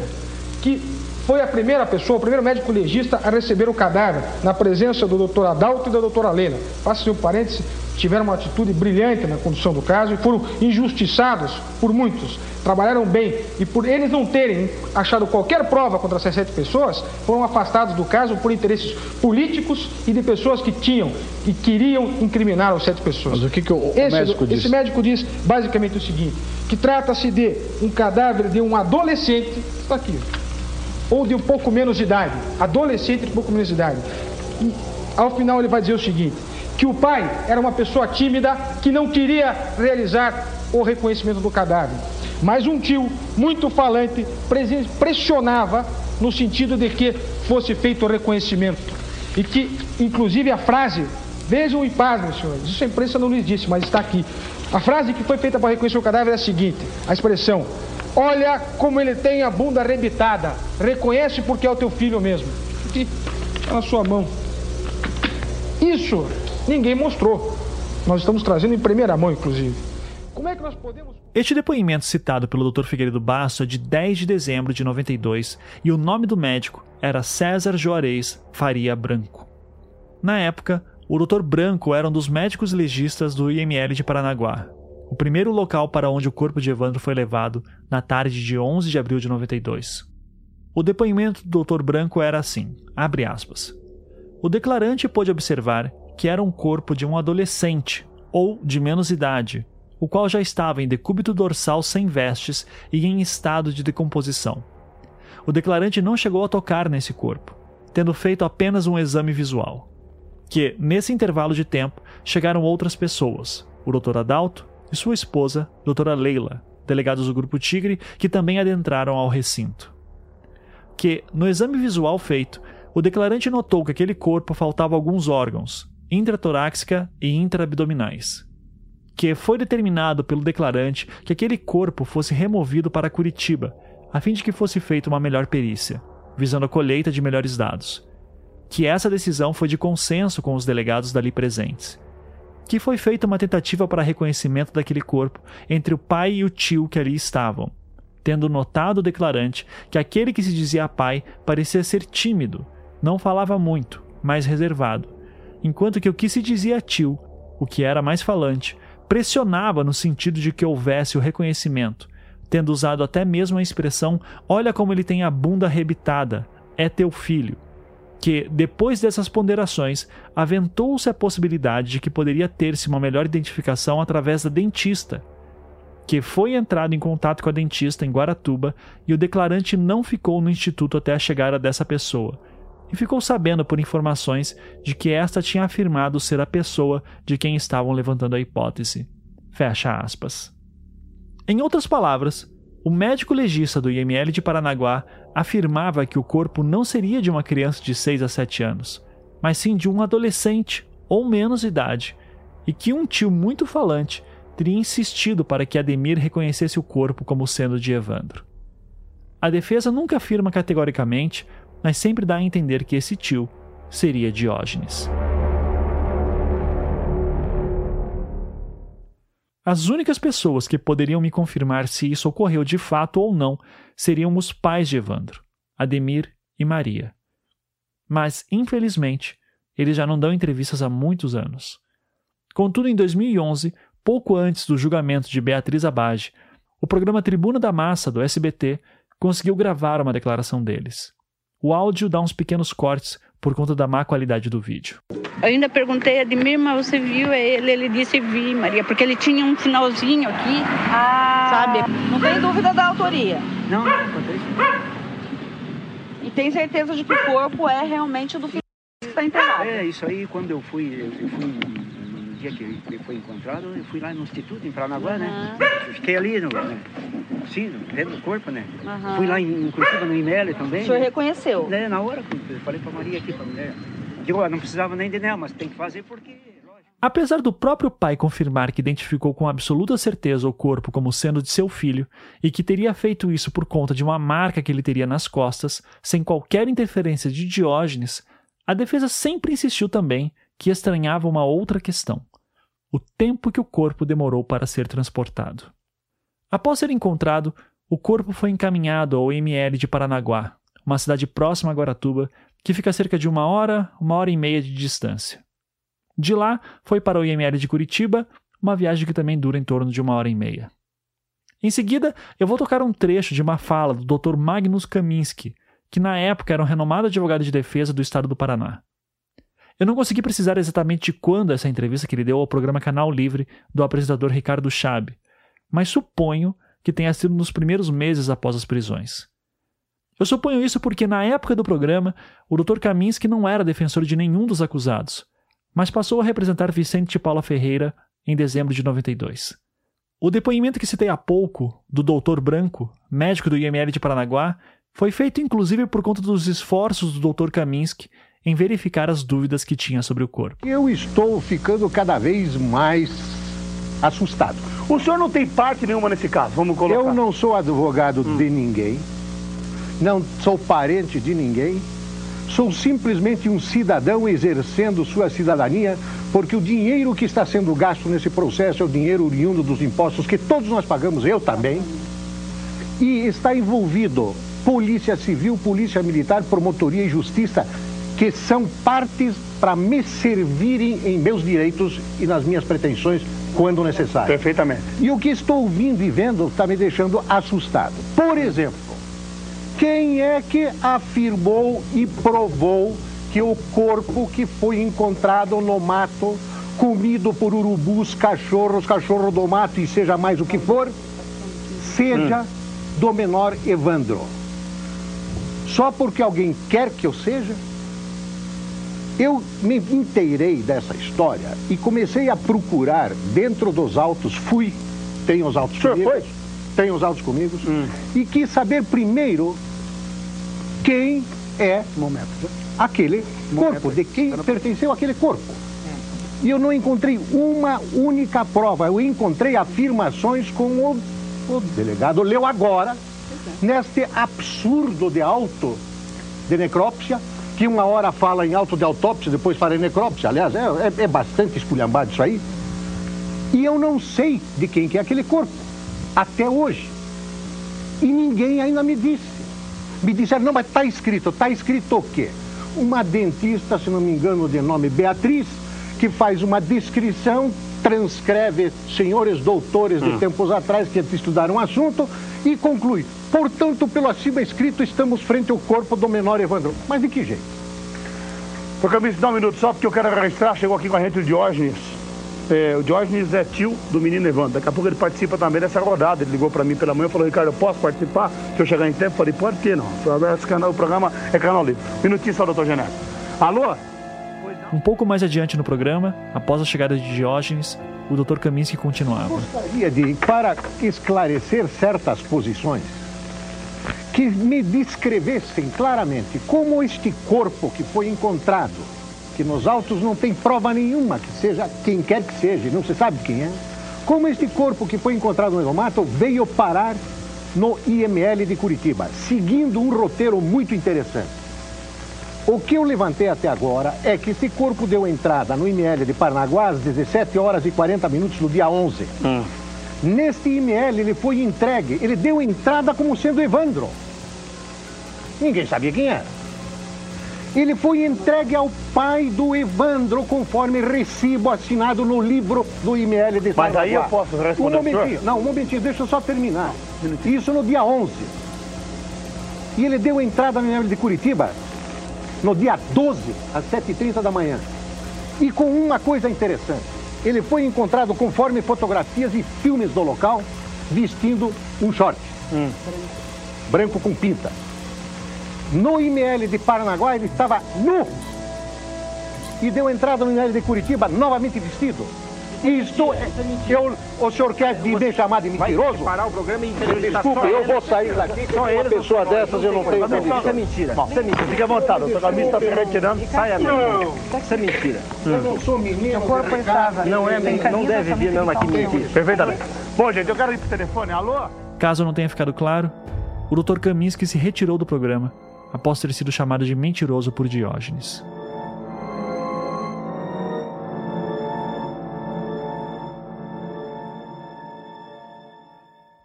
Speaker 12: que foi a primeira pessoa, o primeiro médico legista a receber o cadáver, na presença do doutor Adalto e da doutora Leila. Faça-se um parêntese, tiveram uma atitude brilhante na condução do caso e foram injustiçados por muitos. Trabalharam bem e por eles não terem achado qualquer prova contra essas sete pessoas, foram afastados do caso por interesses políticos e de pessoas que tinham e queriam incriminar as sete pessoas.
Speaker 13: Mas o que, que o,
Speaker 12: esse,
Speaker 13: médico
Speaker 12: diz? Esse médico diz basicamente o seguinte, que trata-se de um cadáver de um adolescente, está aqui, ou de um pouco menos de idade, adolescente de um pouco menos de idade. E, ao final ele vai dizer o seguinte, que o pai era uma pessoa tímida que não queria realizar o reconhecimento do cadáver. Mas um tio muito falante pressionava no sentido de que fosse feito o reconhecimento. E que, inclusive, a frase, vejam e pasmem, senhores, isso a imprensa não lhes disse, mas está aqui. A frase que foi feita para reconhecer o cadáver é a seguinte: a expressão, olha como ele tem a bunda arrebitada, reconhece porque é o teu filho mesmo. Aqui, na sua mão. Isso ninguém mostrou. Nós estamos trazendo em primeira mão, inclusive. Como é que nós podemos.
Speaker 2: Este depoimento citado pelo Dr. Figueiredo Basso é de 10 de dezembro de 92 e o nome do médico era César Juarez Faria Branco. Na época, o Dr. Branco era um dos médicos legistas do IML de Paranaguá, o primeiro local para onde o corpo de Evandro foi levado na tarde de 11 de abril de 92. O depoimento do Dr. Branco era assim, abre aspas. O declarante pôde observar que era um corpo de um adolescente ou de menos idade, o qual já estava em decúbito dorsal sem vestes e em estado de decomposição. O declarante não chegou a tocar nesse corpo, tendo feito apenas um exame visual. Que, nesse intervalo de tempo, chegaram outras pessoas, o Dr. Adalto e sua esposa, Dra. Leila, delegados do Grupo Tigre, que também adentraram ao recinto. Que, no exame visual feito, o declarante notou que aquele corpo faltava alguns órgãos, intratoráxica e intraabdominais. Que foi determinado pelo declarante que aquele corpo fosse removido para Curitiba, a fim de que fosse feita uma melhor perícia, visando a colheita de melhores dados. que essa decisão foi de consenso com os delegados dali presentes. Que foi feita uma tentativa para reconhecimento daquele corpo entre o pai e o tio que ali estavam, tendo notado o declarante que aquele que se dizia pai parecia ser tímido, não falava muito, mais reservado, enquanto que o que se dizia tio, o que era mais falante, pressionava no sentido de que houvesse o reconhecimento, tendo usado até mesmo a expressão: Olha como ele tem a bunda arrebitada, é teu filho que, depois dessas ponderações, aventou-se a possibilidade de que poderia ter-se uma melhor identificação através da dentista, que foi entrado em contato com a dentista em Guaratuba e o declarante não ficou no instituto até a chegada dessa pessoa, e ficou sabendo por informações de que esta tinha afirmado ser a pessoa de quem estavam levantando a hipótese. Fecha aspas. Em outras palavras, o médico legista do IML de Paranaguá afirmava que o corpo não seria de uma criança de 6 a 7 anos, mas sim de um adolescente ou menos idade, e que um tio muito falante teria insistido para que Ademir reconhecesse o corpo como sendo de Evandro. A defesa nunca afirma categoricamente, mas sempre dá a entender que esse tio seria Diógenes. As únicas pessoas que poderiam me confirmar se isso ocorreu de fato ou não seriam os pais de Evandro, Ademir e Maria. Mas, infelizmente, eles já não dão entrevistas há muitos anos. Contudo, em 2011, pouco antes do julgamento de Beatriz Abage, o programa Tribuna da Massa do SBT conseguiu gravar uma declaração deles. O áudio dá uns pequenos cortes por conta da má qualidade do vídeo.
Speaker 15: Eu ainda perguntei a Ademir, mas você viu ele? Ele disse vi, Maria, porque ele tinha um finalzinho aqui, ah, sabe?
Speaker 16: Não tem dúvida da autoria?
Speaker 15: Não, não encontrei
Speaker 16: E tem certeza de que o corpo é realmente do filho que está enterrado?
Speaker 17: É, isso aí quando eu fui, eu fui dia que ele foi encontrado, eu fui lá no instituto em Paranaguá, uhum. né? Fiquei ali no, né? Sim, dentro do corpo, né? Uhum. Fui lá em, Curitiba, no IML também.
Speaker 16: O senhor reconheceu?
Speaker 17: Né, na hora, eu falei pra Maria aqui, pra mulher. Digo, não precisava nem de nela, mas tem que fazer porque.
Speaker 2: Apesar do próprio pai confirmar que identificou com absoluta certeza o corpo como sendo de seu filho e que teria feito isso por conta de uma marca que ele teria nas costas, sem qualquer interferência de Diógenes, a defesa sempre insistiu também que estranhava uma outra questão: o tempo que o corpo demorou para ser transportado. Após ser encontrado, o corpo foi encaminhado ao ML de Paranaguá, uma cidade próxima a Guaratuba, que fica a cerca de uma hora, uma hora e meia de distância. De lá, foi para o IML de Curitiba, uma viagem que também dura em torno de uma hora e meia. Em seguida, eu vou tocar um trecho de uma fala do Dr. Magnus Kaminski, que na época era um renomado advogado de defesa do estado do Paraná. Eu não consegui precisar exatamente de quando essa entrevista que ele deu ao programa Canal Livre do apresentador Ricardo Chabe, mas suponho que tenha sido nos primeiros meses após as prisões. Eu suponho isso porque, na época do programa, o Dr. Kaminski não era defensor de nenhum dos acusados, mas passou a representar Vicente Paula Ferreira em dezembro de 92. O depoimento que citei há pouco, do Dr. Branco, médico do IML de Paranaguá, foi feito inclusive por conta dos esforços do Dr. Kaminski em verificar as dúvidas que tinha sobre o corpo.
Speaker 18: Eu estou ficando cada vez mais assustado.
Speaker 10: O senhor não tem parte nenhuma nesse caso, vamos colocar.
Speaker 18: Eu não sou advogado hum. de ninguém, não sou parente de ninguém, sou simplesmente um cidadão exercendo sua cidadania, porque o dinheiro que está sendo gasto nesse processo é o dinheiro oriundo dos impostos que todos nós pagamos, eu também, e está envolvido Polícia Civil, Polícia Militar, Promotoria e Justiça que são partes para me servirem em meus direitos e nas minhas pretensões quando necessário.
Speaker 10: Perfeitamente.
Speaker 18: E o que estou ouvindo e vendo está me deixando assustado. Por exemplo, quem é que afirmou e provou que o corpo que foi encontrado no mato, comido por urubus, cachorros, cachorro do mato e seja mais o que for, seja hum. do menor Evandro? Só porque alguém quer que eu seja? Eu me inteirei dessa história e comecei a procurar dentro dos autos, fui, tenho os autos comigo, foi? tenho os autos comigo, hum. e quis saber primeiro quem é Momento. aquele Momento. corpo, de quem pertenceu aquele corpo. E eu não encontrei uma única prova, eu encontrei afirmações com o, o delegado leu agora, neste absurdo de auto de necrópsia, que uma hora fala em auto de autópsia, depois fala em necrópsia. Aliás, é, é, é bastante esculhambado isso aí. E eu não sei de quem que é aquele corpo, até hoje. E ninguém ainda me disse. Me disseram, não, mas está escrito. Está escrito o quê? Uma dentista, se não me engano, de nome Beatriz, que faz uma descrição, transcreve senhores doutores de hum. tempos atrás que estudaram o assunto e conclui. Portanto, pelo acima escrito, estamos frente ao corpo do menor Evandro. Mas de que jeito?
Speaker 10: Porque me dá um minuto só, porque eu quero registrar. Chegou aqui com a gente o Diógenes. É, o Diógenes é tio do menino Evandro. Daqui a pouco ele participa também dessa rodada. Ele ligou para mim pela manhã e falou: Ricardo, eu posso participar? Se eu chegar em tempo, eu falei: pode que não. Esse canal, o programa é canal livre. Minutinho só, doutor Genésio. Alô?
Speaker 2: Um pouco mais adiante no programa, após a chegada de Diógenes, o Dr. Kaminsky continuava.
Speaker 18: Gostaria de, para esclarecer certas posições, que me descrevessem claramente como este corpo que foi encontrado, que nos autos não tem prova nenhuma que seja quem quer que seja, não se sabe quem é, como este corpo que foi encontrado no Egomato veio parar no IML de Curitiba, seguindo um roteiro muito interessante. O que eu levantei até agora é que esse corpo deu entrada no IML de Paranaguá às 17 horas e 40 minutos no dia 11. Hum. Neste IML ele foi entregue, ele deu entrada como sendo Evandro. Ninguém sabia quem era. Ele foi entregue ao pai do Evandro, conforme recibo assinado no livro do IML de
Speaker 10: Mas aí eu posso responder
Speaker 18: Um momentinho, não, um momentinho, deixa eu só terminar. Isso no dia 11. E ele deu entrada no IML de Curitiba no dia 12, às 7h30 da manhã. E com uma coisa interessante, ele foi encontrado conforme fotografias e filmes do local, vestindo um short. Hum. Branco com pinta. No IML de Paranaguá ele estava nu e deu entrada no IML de Curitiba novamente vestido. Estou. Eu, o senhor quer me chamar de mentiroso?
Speaker 17: parar o programa e
Speaker 18: Desculpa, eu vou sair daqui com uma pessoa dessas eu não tenho
Speaker 17: Isso é mentira. Isso é mentira.
Speaker 10: Fique à vontade, o está se retirando.
Speaker 17: Saia mesmo. Isso é mentira.
Speaker 18: Eu não sou menino.
Speaker 17: Não é, não deve vir não aqui mentir.
Speaker 10: Perfeitamente. Bom, gente, eu quero ir pro telefone. Alô?
Speaker 2: Caso não tenha ficado claro, o Dr. Kaminsky se retirou do programa após ter sido chamado de mentiroso por Diógenes.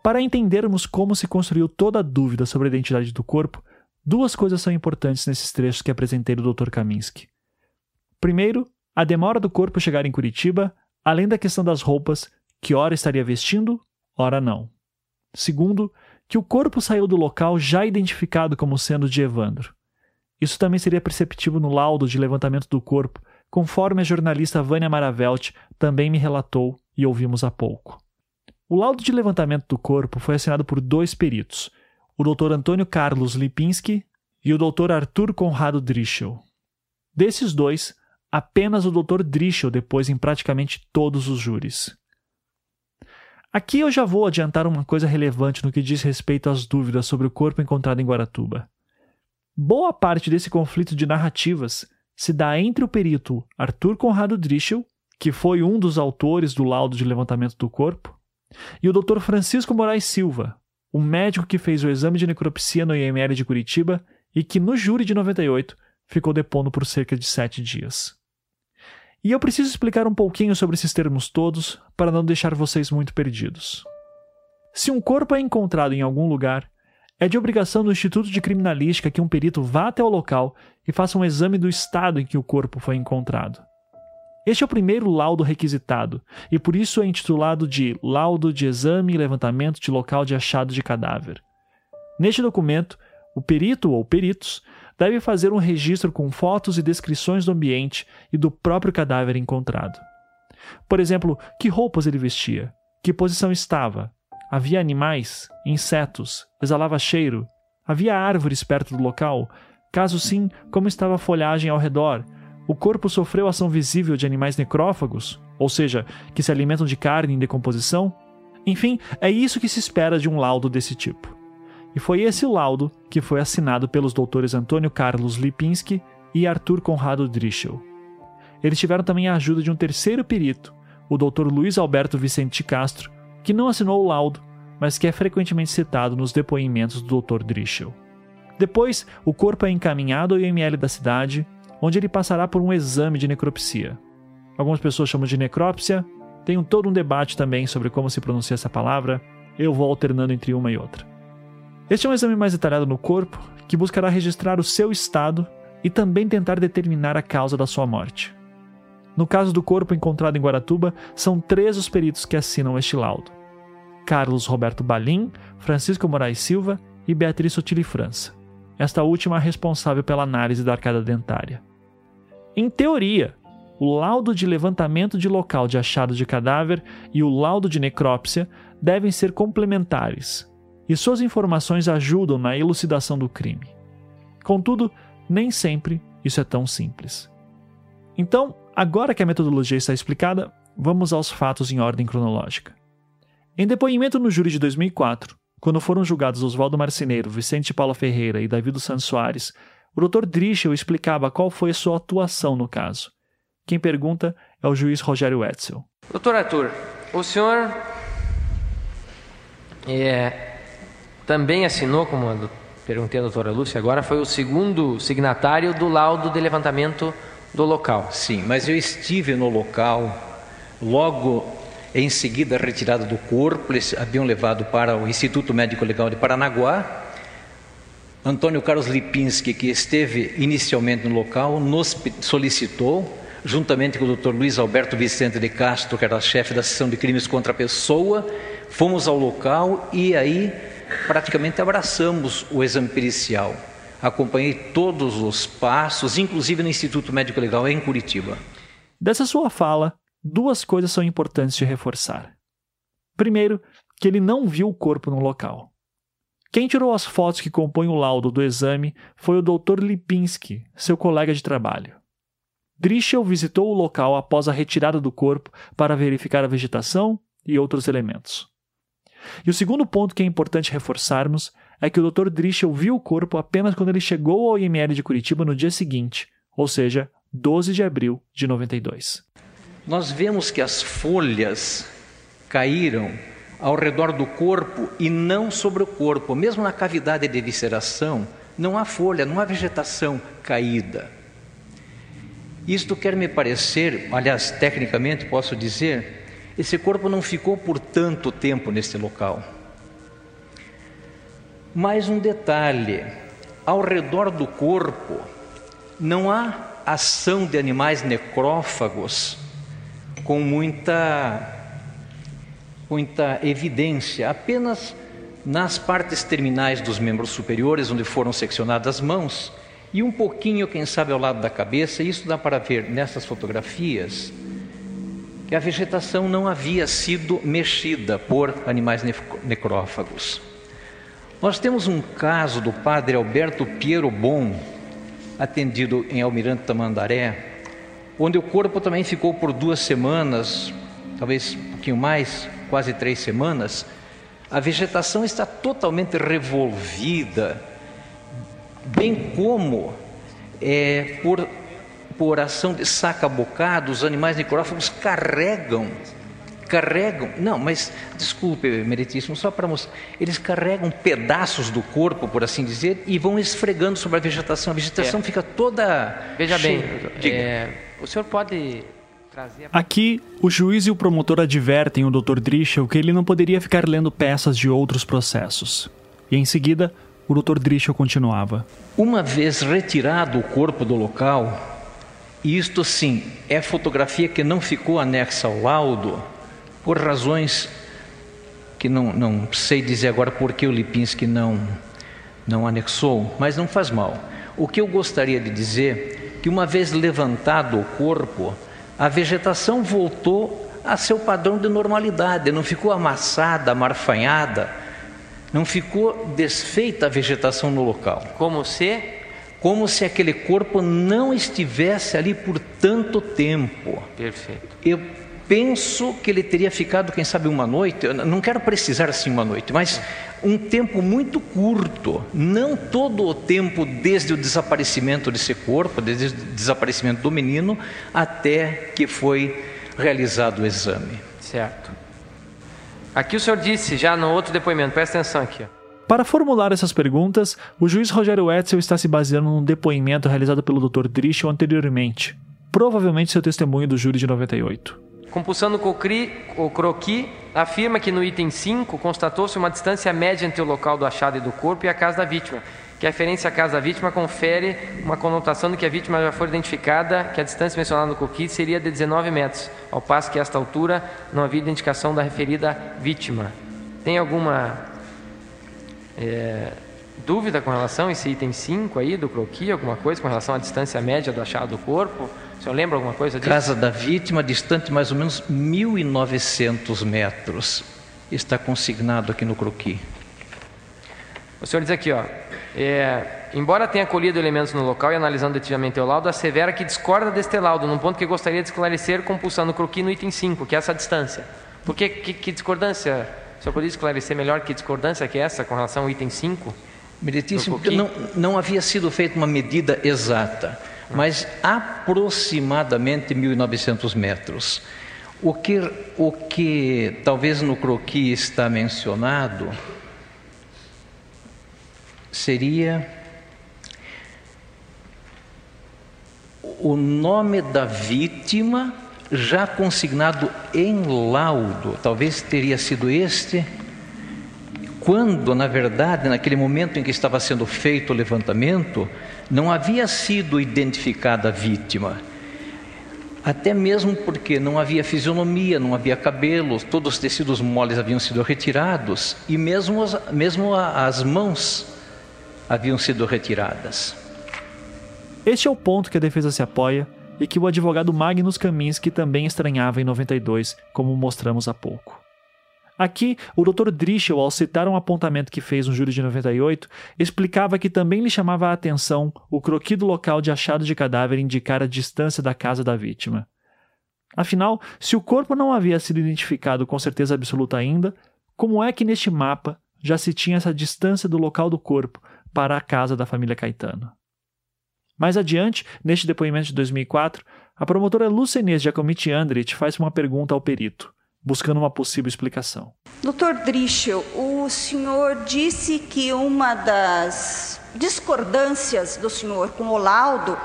Speaker 2: Para entendermos como se construiu toda a dúvida sobre a identidade do corpo, duas coisas são importantes nesses trechos que apresentei do Dr. Kaminsky. Primeiro, a demora do corpo chegar em Curitiba, além da questão das roupas, que ora estaria vestindo, ora não. Segundo, que o corpo saiu do local já identificado como sendo de Evandro. Isso também seria perceptível no laudo de levantamento do corpo, conforme a jornalista Vânia Maravelt também me relatou e ouvimos há pouco. O laudo de levantamento do corpo foi assinado por dois peritos, o Dr. Antônio Carlos Lipinski e o Dr. Arthur Conrado Drischel. Desses dois, apenas o Dr. Drischel depois em praticamente todos os júris. Aqui eu já vou adiantar uma coisa relevante no que diz respeito às dúvidas sobre o corpo encontrado em Guaratuba. Boa parte desse conflito de narrativas se dá entre o perito Arthur Conrado Drischel, que foi um dos autores do laudo de levantamento do corpo, e o Dr. Francisco Moraes Silva, o médico que fez o exame de necropsia no IML de Curitiba e que, no júri de 98, ficou depondo por cerca de sete dias. E eu preciso explicar um pouquinho sobre esses termos todos para não deixar vocês muito perdidos. Se um corpo é encontrado em algum lugar, é de obrigação do Instituto de Criminalística que um perito vá até o local e faça um exame do estado em que o corpo foi encontrado. Este é o primeiro laudo requisitado, e por isso é intitulado de Laudo de Exame e Levantamento de Local de Achado de Cadáver. Neste documento, o perito ou peritos deve fazer um registro com fotos e descrições do ambiente e do próprio cadáver encontrado. Por exemplo, que roupas ele vestia, que posição estava, havia animais, insetos, exalava cheiro, havia árvores perto do local, caso sim, como estava a folhagem ao redor, o corpo sofreu ação visível de animais necrófagos, ou seja, que se alimentam de carne em decomposição? Enfim, é isso que se espera de um laudo desse tipo. E foi esse laudo que foi assinado pelos doutores Antônio Carlos Lipinski e Arthur Conrado Drischel. Eles tiveram também a ajuda de um terceiro perito, o Dr. Luiz Alberto Vicente Castro, que não assinou o laudo, mas que é frequentemente citado nos depoimentos do Dr. Drischel. Depois, o corpo é encaminhado ao IML da cidade, onde ele passará por um exame de necropsia. Algumas pessoas chamam de necrópsia, tem todo um debate também sobre como se pronuncia essa palavra, eu vou alternando entre uma e outra. Este é um exame mais detalhado no corpo, que buscará registrar o seu estado e também tentar determinar a causa da sua morte. No caso do corpo encontrado em Guaratuba, são três os peritos que assinam este laudo: Carlos Roberto Balim, Francisco Moraes Silva e Beatriz Sotili França. Esta última responsável pela análise da arcada dentária. Em teoria, o laudo de levantamento de local de achado de cadáver e o laudo de necrópsia devem ser complementares, e suas informações ajudam na elucidação do crime. Contudo, nem sempre isso é tão simples. Então, agora que a metodologia está explicada, vamos aos fatos em ordem cronológica. Em depoimento no júri de 2004, quando foram julgados Oswaldo Marceneiro, Vicente Paulo Ferreira e David Santos Soares, o Dr. Drischel explicava qual foi a sua atuação no caso. Quem pergunta é o juiz Rogério Etzel.
Speaker 8: Doutor Arthur, o senhor é, também assinou, como eu perguntei à doutora Lúcia agora, foi o segundo signatário do laudo de levantamento do local.
Speaker 19: Sim, mas eu estive no local logo em seguida a retirada do corpo, eles haviam levado para o Instituto Médico Legal de Paranaguá. Antônio Carlos Lipinski, que esteve inicialmente no local, nos solicitou, juntamente com o Dr. Luiz Alberto Vicente de Castro, que era chefe da seção de crimes contra a pessoa, fomos ao local e aí praticamente abraçamos o exame pericial. Acompanhei todos os passos, inclusive no Instituto Médico Legal em Curitiba.
Speaker 2: Dessa sua fala, duas coisas são importantes de reforçar. Primeiro, que ele não viu o corpo no local. Quem tirou as fotos que compõem o laudo do exame foi o Dr. Lipinski, seu colega de trabalho. Drischel visitou o local após a retirada do corpo para verificar a vegetação e outros elementos. E o segundo ponto que é importante reforçarmos é que o Dr. Drischel viu o corpo apenas quando ele chegou ao IML de Curitiba no dia seguinte, ou seja, 12 de abril de 92.
Speaker 19: Nós vemos que as folhas caíram ao redor do corpo e não sobre o corpo. Mesmo na cavidade de visceração, não há folha, não há vegetação caída. Isto quer me parecer, aliás, tecnicamente posso dizer, esse corpo não ficou por tanto tempo neste local. Mais um detalhe: ao redor do corpo não há ação de animais necrófagos com muita muita evidência, apenas nas partes terminais dos membros superiores, onde foram seccionadas as mãos, e um pouquinho, quem sabe, ao lado da cabeça. Isso dá para ver nessas fotografias que a vegetação não havia sido mexida por animais necrófagos. Nós temos um caso do padre Alberto Piero Bom, atendido em Almirante Tamandaré, onde o corpo também ficou por duas semanas, talvez um pouquinho mais, quase três semanas. A vegetação está totalmente revolvida, bem como é, por por ação de saca-bocado, os animais necrófagos carregam, carregam, não, mas desculpe, meritíssimo, só para mostrar, eles carregam pedaços do corpo, por assim dizer, e vão esfregando sobre a vegetação. A vegetação é. fica toda.
Speaker 8: Veja cheia. bem, é, o senhor pode.
Speaker 2: Aqui, o juiz e o promotor advertem o Dr. Drischel que ele não poderia ficar lendo peças de outros processos. E em seguida, o Dr. Drischel continuava.
Speaker 19: Uma vez retirado o corpo do local, isto sim é fotografia que não ficou anexa ao laudo por razões que não, não sei dizer agora porque o Lipinski não, não anexou, mas não faz mal. O que eu gostaria de dizer que uma vez levantado o corpo, a vegetação voltou a seu padrão de normalidade, não ficou amassada, amarfanhada, não ficou desfeita a vegetação no local.
Speaker 8: Como se
Speaker 19: como se aquele corpo não estivesse ali por tanto tempo.
Speaker 8: Perfeito.
Speaker 19: Eu penso que ele teria ficado, quem sabe, uma noite, eu não quero precisar assim uma noite, mas um tempo muito curto, não todo o tempo desde o desaparecimento desse corpo, desde o desaparecimento do menino, até que foi realizado o exame.
Speaker 8: Certo. Aqui o senhor disse, já no outro depoimento, presta atenção aqui. Ó.
Speaker 2: Para formular essas perguntas, o juiz Rogério Etzel está se baseando num depoimento realizado pelo Dr. Drischel anteriormente, provavelmente seu testemunho do júri de 98.
Speaker 8: Compulsando o croqui, afirma que no item 5 constatou-se uma distância média entre o local do achado e do corpo e a casa da vítima, que a referência à casa da vítima confere uma conotação de que a vítima já foi identificada, que a distância mencionada no croqui seria de 19 metros, ao passo que a esta altura não havia identificação da referida vítima. Tem alguma é, dúvida com relação a esse item 5 aí do croqui, alguma coisa com relação à distância média do achado do corpo? O senhor lembra alguma coisa disso?
Speaker 19: Casa da vítima, distante mais ou menos 1.900 metros. Está consignado aqui no croqui.
Speaker 8: O senhor diz aqui, ó, é, embora tenha colhido elementos no local e analisando detivamente o laudo, assevera que discorda deste laudo, num ponto que gostaria de esclarecer compulsando o croqui no item 5, que é essa distância. Por que, que, que discordância? O senhor poderia esclarecer melhor que discordância que é essa com relação ao item 5?
Speaker 19: Meritíssimo, porque não, não havia sido feita uma medida exata, mas aproximadamente 1.900 metros. O que, o que talvez no croqui está mencionado seria o nome da vítima já consignado em laudo, talvez teria sido este, quando, na verdade, naquele momento em que estava sendo feito o levantamento, não havia sido identificada a vítima. Até mesmo porque não havia fisionomia, não havia cabelos, todos os tecidos moles haviam sido retirados e mesmo as, mesmo as mãos haviam sido retiradas.
Speaker 2: Este é o ponto que a defesa se apoia e que o advogado Magnus Kaminski também estranhava em 92, como mostramos há pouco. Aqui, o Dr. Drischel, ao citar um apontamento que fez no júri de 98, explicava que também lhe chamava a atenção o croqui do local de achado de cadáver indicar a distância da casa da vítima. Afinal, se o corpo não havia sido identificado com certeza absoluta ainda, como é que neste mapa já se tinha essa distância do local do corpo para a casa da família Caetano? Mais adiante, neste depoimento de 2004, a promotora Lúcia Inês Giacomitti Andrit faz uma pergunta ao perito, buscando uma possível explicação.
Speaker 20: Doutor Drischel, o senhor disse que uma das discordâncias do senhor com o laudo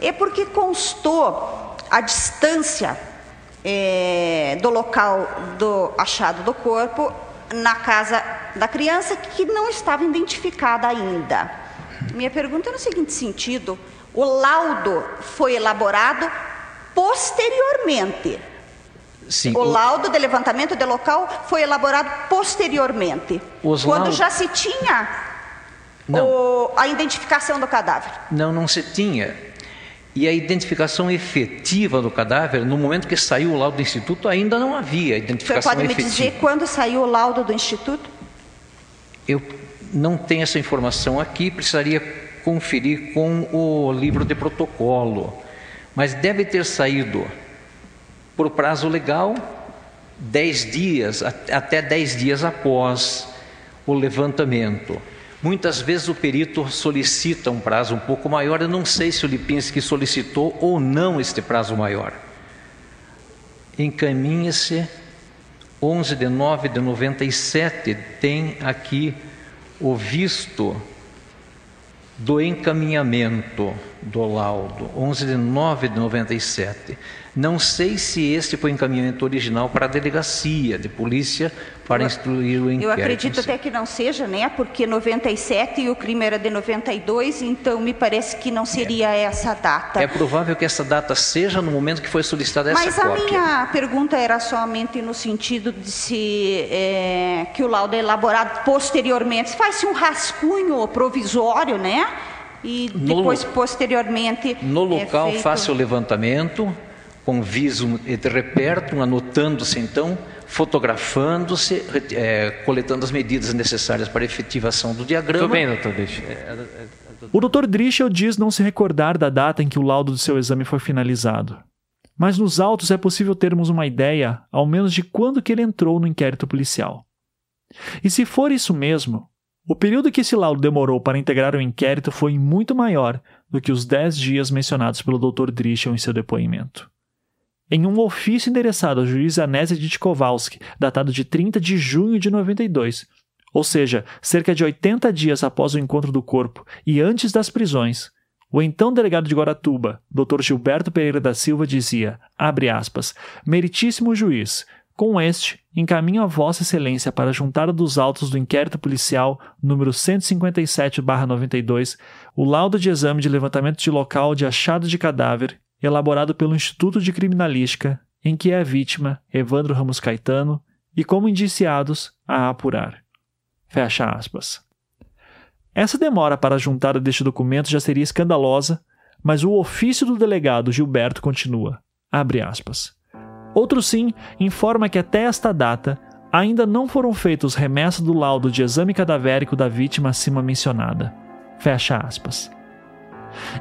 Speaker 20: é porque constou a distância é, do local do achado do corpo na casa da criança que não estava identificada ainda. Minha pergunta é no seguinte sentido: o laudo foi elaborado posteriormente.
Speaker 19: Sim,
Speaker 20: o, o laudo de levantamento de local foi elaborado posteriormente, quando laudos... já se tinha o, a identificação do cadáver.
Speaker 19: Não, não se tinha. E a identificação efetiva do cadáver, no momento que saiu o laudo do Instituto, ainda não havia identificação
Speaker 20: efetiva. Você pode me
Speaker 19: efetiva.
Speaker 20: dizer quando saiu o laudo do Instituto?
Speaker 19: Eu não tenho essa informação aqui, precisaria conferir com o livro de protocolo, mas deve ter saído por prazo legal dez dias, até dez dias após o levantamento. Muitas vezes o perito solicita um prazo um pouco maior, eu não sei se o Lipinski solicitou ou não este prazo maior. Encaminhe-se 11 de 9 de 97, tem aqui o visto do encaminhamento do laudo, 11 de 9 de 97. Não sei se este foi o encaminhamento original para a delegacia de polícia para eu, instruir o inquérito.
Speaker 20: Eu acredito até que não seja, né? Porque 97 e o crime era de 92, então me parece que não seria é. essa data.
Speaker 19: É provável que essa data seja no momento que foi solicitada essa
Speaker 20: Mas
Speaker 19: cópia.
Speaker 20: Mas a minha pergunta era somente no sentido de se é, que o laudo é elaborado posteriormente, faz-se um rascunho provisório, né? E depois, no, posteriormente.
Speaker 19: No
Speaker 20: é
Speaker 19: local,
Speaker 20: é feito...
Speaker 19: faça o levantamento com viso de reperto, anotando-se então, fotografando-se, é, coletando as medidas necessárias para a efetivação do diagrama.
Speaker 8: Bem, doutor Drischel. É, é,
Speaker 2: é, o doutor Drischel diz não se recordar da data em que o laudo do seu exame foi finalizado. Mas nos autos é possível termos uma ideia, ao menos, de quando que ele entrou no inquérito policial. E se for isso mesmo, o período que esse laudo demorou para integrar o inquérito foi muito maior do que os 10 dias mencionados pelo Dr. Drischel em seu depoimento. Em um ofício endereçado ao juiz Anésia de Kowalski, datado de 30 de junho de 92, ou seja, cerca de 80 dias após o encontro do corpo e antes das prisões, o então delegado de Guaratuba, Dr. Gilberto Pereira da Silva, dizia, abre aspas, meritíssimo juiz, com este, encaminho a Vossa Excelência para a juntada dos autos do inquérito policial número 157-92, o laudo de exame de levantamento de local de achado de cadáver, elaborado pelo Instituto de Criminalística, em que é a vítima, Evandro Ramos Caetano, e como indiciados a apurar. Fecha aspas. Essa demora para a juntada deste documento já seria escandalosa, mas o ofício do delegado Gilberto continua. Abre aspas. Outro sim informa que até esta data ainda não foram feitos remessa do laudo de exame cadavérico da vítima acima mencionada. Fecha aspas.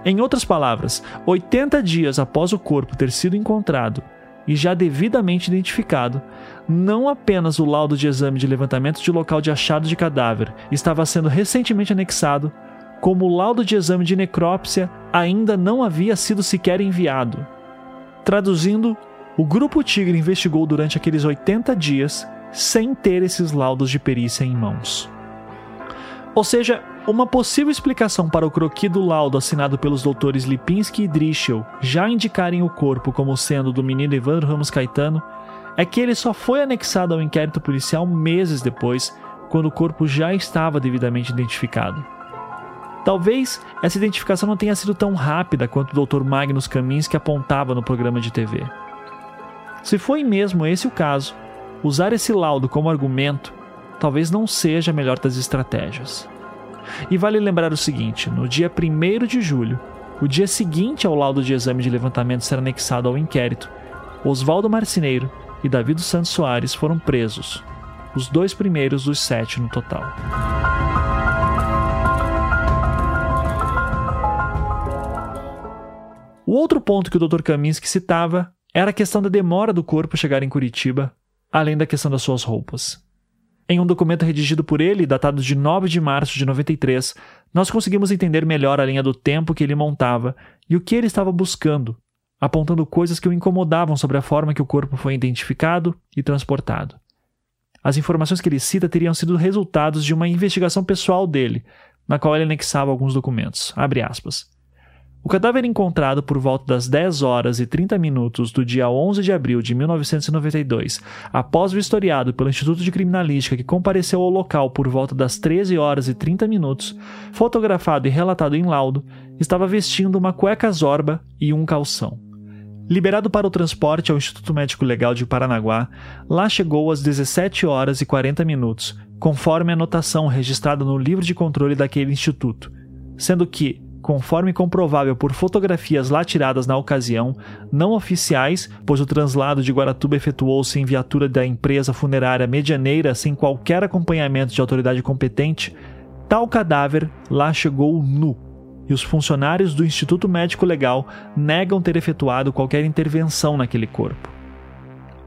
Speaker 2: Em outras palavras, 80 dias após o corpo ter sido encontrado e já devidamente identificado, não apenas o laudo de exame de levantamento de local de achado de cadáver estava sendo recentemente anexado, como o laudo de exame de necrópsia ainda não havia sido sequer enviado. Traduzindo, o Grupo Tigre investigou durante aqueles 80 dias sem ter esses laudos de perícia em mãos. Ou seja, uma possível explicação para o croqui do laudo assinado pelos doutores Lipinski e Drischel já indicarem o corpo como sendo do menino Evandro Ramos Caetano é que ele só foi anexado ao inquérito policial meses depois, quando o corpo já estava devidamente identificado. Talvez essa identificação não tenha sido tão rápida quanto o Dr. Magnus Kaminski apontava no programa de TV. Se foi mesmo esse o caso, usar esse laudo como argumento talvez não seja a melhor das estratégias. E vale lembrar o seguinte: no dia 1 de julho, o dia seguinte ao laudo de exame de levantamento ser anexado ao inquérito, Oswaldo Marcineiro e Davi dos Santos Soares foram presos, os dois primeiros dos sete no total. O outro ponto que o Dr. Kaminski citava era a questão da demora do corpo chegar em Curitiba, além da questão das suas roupas. Em um documento redigido por ele, datado de 9 de março de 93, nós conseguimos entender melhor a linha do tempo que ele montava e o que ele estava buscando, apontando coisas que o incomodavam sobre a forma que o corpo foi identificado e transportado. As informações que ele cita teriam sido resultados de uma investigação pessoal dele, na qual ele anexava alguns documentos. Abre aspas. O cadáver encontrado por volta das 10 horas e 30 minutos do dia 11 de abril de 1992, após vistoriado pelo Instituto de Criminalística que compareceu ao local por volta das 13 horas e 30 minutos, fotografado e relatado em laudo, estava vestindo uma cueca zorba e um calção. Liberado para o transporte ao Instituto Médico Legal de Paranaguá, lá chegou às 17 horas e 40 minutos, conforme a anotação registrada no livro de controle daquele instituto, sendo que, conforme comprovável por fotografias lá tiradas na ocasião, não oficiais, pois o translado de Guaratuba efetuou-se em viatura da empresa funerária medianeira sem qualquer acompanhamento de autoridade competente, tal cadáver lá chegou nu. E os funcionários do Instituto Médico Legal negam ter efetuado qualquer intervenção naquele corpo.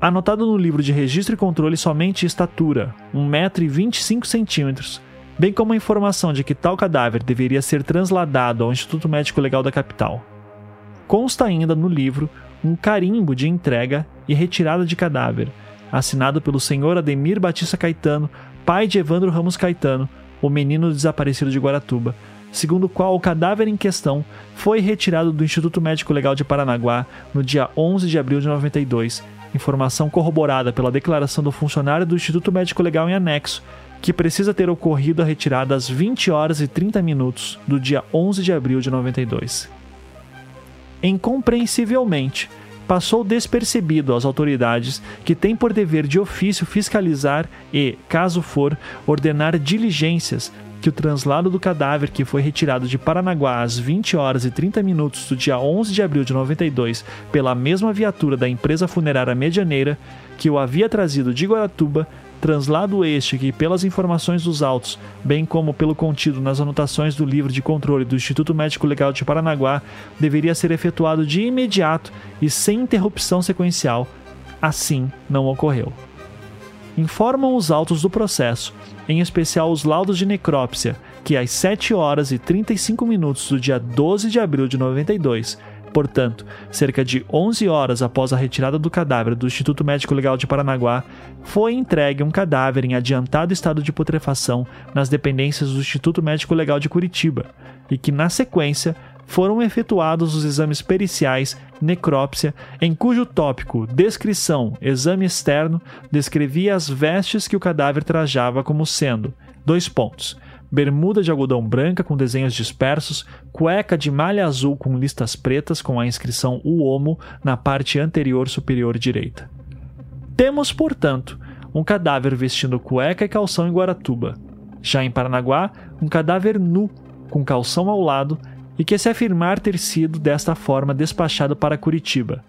Speaker 2: Anotado no livro de registro e controle somente estatura, 1,25m, bem como a informação de que tal cadáver deveria ser transladado ao Instituto Médico Legal da capital. Consta ainda no livro um carimbo de entrega e retirada de cadáver, assinado pelo senhor Ademir Batista Caetano, pai de Evandro Ramos Caetano, o menino desaparecido de Guaratuba, segundo o qual o cadáver em questão foi retirado do Instituto Médico Legal de Paranaguá no dia 11 de abril de 92, informação corroborada pela declaração do funcionário do Instituto Médico Legal em anexo, que precisa ter ocorrido a retirada às 20 horas e 30 minutos do dia 11 de abril de 92. Incompreensivelmente, passou despercebido às autoridades que têm por dever de ofício fiscalizar e, caso for, ordenar diligências que o translado do cadáver que foi retirado de Paranaguá às 20 horas e 30 minutos do dia 11 de abril de 92 pela mesma viatura da empresa funerária Medianeira que o havia trazido de Guaratuba translado este que, pelas informações dos autos, bem como pelo contido nas anotações do livro de controle do Instituto Médico Legal de Paranaguá, deveria ser efetuado de imediato e sem interrupção sequencial. Assim não ocorreu. Informam os autos do processo, em especial os laudos de necrópsia, que às 7 horas e 35 minutos do dia 12 de abril de 92, Portanto, cerca de 11 horas após a retirada do cadáver do Instituto Médico Legal de Paranaguá, foi entregue um cadáver em adiantado estado de putrefação nas dependências do Instituto Médico Legal de Curitiba, e que, na sequência, foram efetuados os exames periciais necrópsia, em cujo tópico descrição, exame externo, descrevia as vestes que o cadáver trajava como sendo: dois pontos bermuda de algodão branca com desenhos dispersos, cueca de malha azul com listas pretas com a inscrição UOMO na parte anterior superior direita. Temos, portanto, um cadáver vestindo cueca e calção em Guaratuba. Já em Paranaguá, um cadáver nu, com calção ao lado, e que se afirmar ter sido desta forma despachado para Curitiba.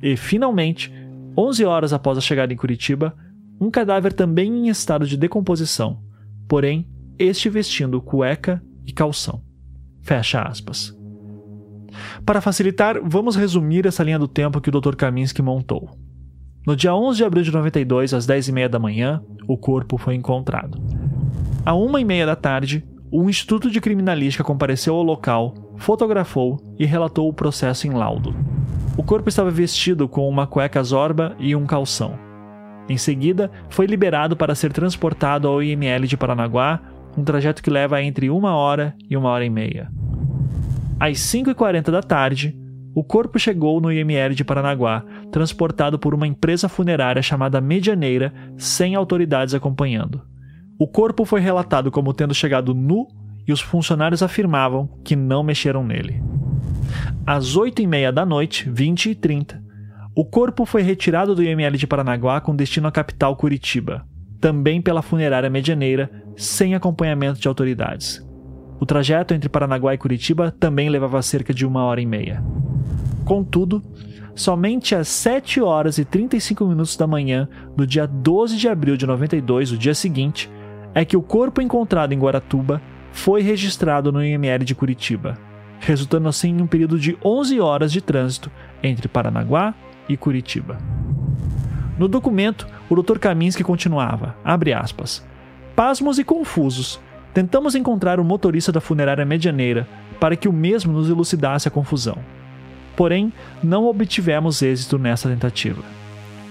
Speaker 2: E, finalmente, 11 horas após a chegada em Curitiba, um cadáver também em estado de decomposição, porém este vestindo cueca e calção. Fecha aspas. Para facilitar, vamos resumir essa linha do tempo que o Dr. Kaminsky montou. No dia 11 de abril de 92, às 10h30 da manhã, o corpo foi encontrado. À 1h30 da tarde, o Instituto de Criminalística compareceu ao local, fotografou e relatou o processo em laudo. O corpo estava vestido com uma cueca zorba e um calção. Em seguida, foi liberado para ser transportado ao IML de Paranaguá, um trajeto que leva entre uma hora e uma hora e meia. Às 5h40 da tarde, o corpo chegou no IML de Paranaguá, transportado por uma empresa funerária chamada Medianeira, sem autoridades acompanhando. O corpo foi relatado como tendo chegado nu e os funcionários afirmavam que não mexeram nele. Às 8h30 da noite, 20 e 30 o corpo foi retirado do IML de Paranaguá com destino à capital Curitiba, também pela funerária medianeira, sem acompanhamento de autoridades. O trajeto entre Paranaguá e Curitiba também levava cerca de uma hora e meia. Contudo, somente às 7 horas e 35 minutos da manhã do dia 12 de abril de 92, o dia seguinte, é que o corpo encontrado em Guaratuba foi registrado no IML de Curitiba, resultando assim em um período de 11 horas de trânsito entre Paranaguá e Curitiba. No documento, o Dr. Kaminsky continuava, abre aspas, Pasmos e confusos, tentamos encontrar o motorista da funerária medianeira para que o mesmo nos elucidasse a confusão. Porém, não obtivemos êxito nessa tentativa.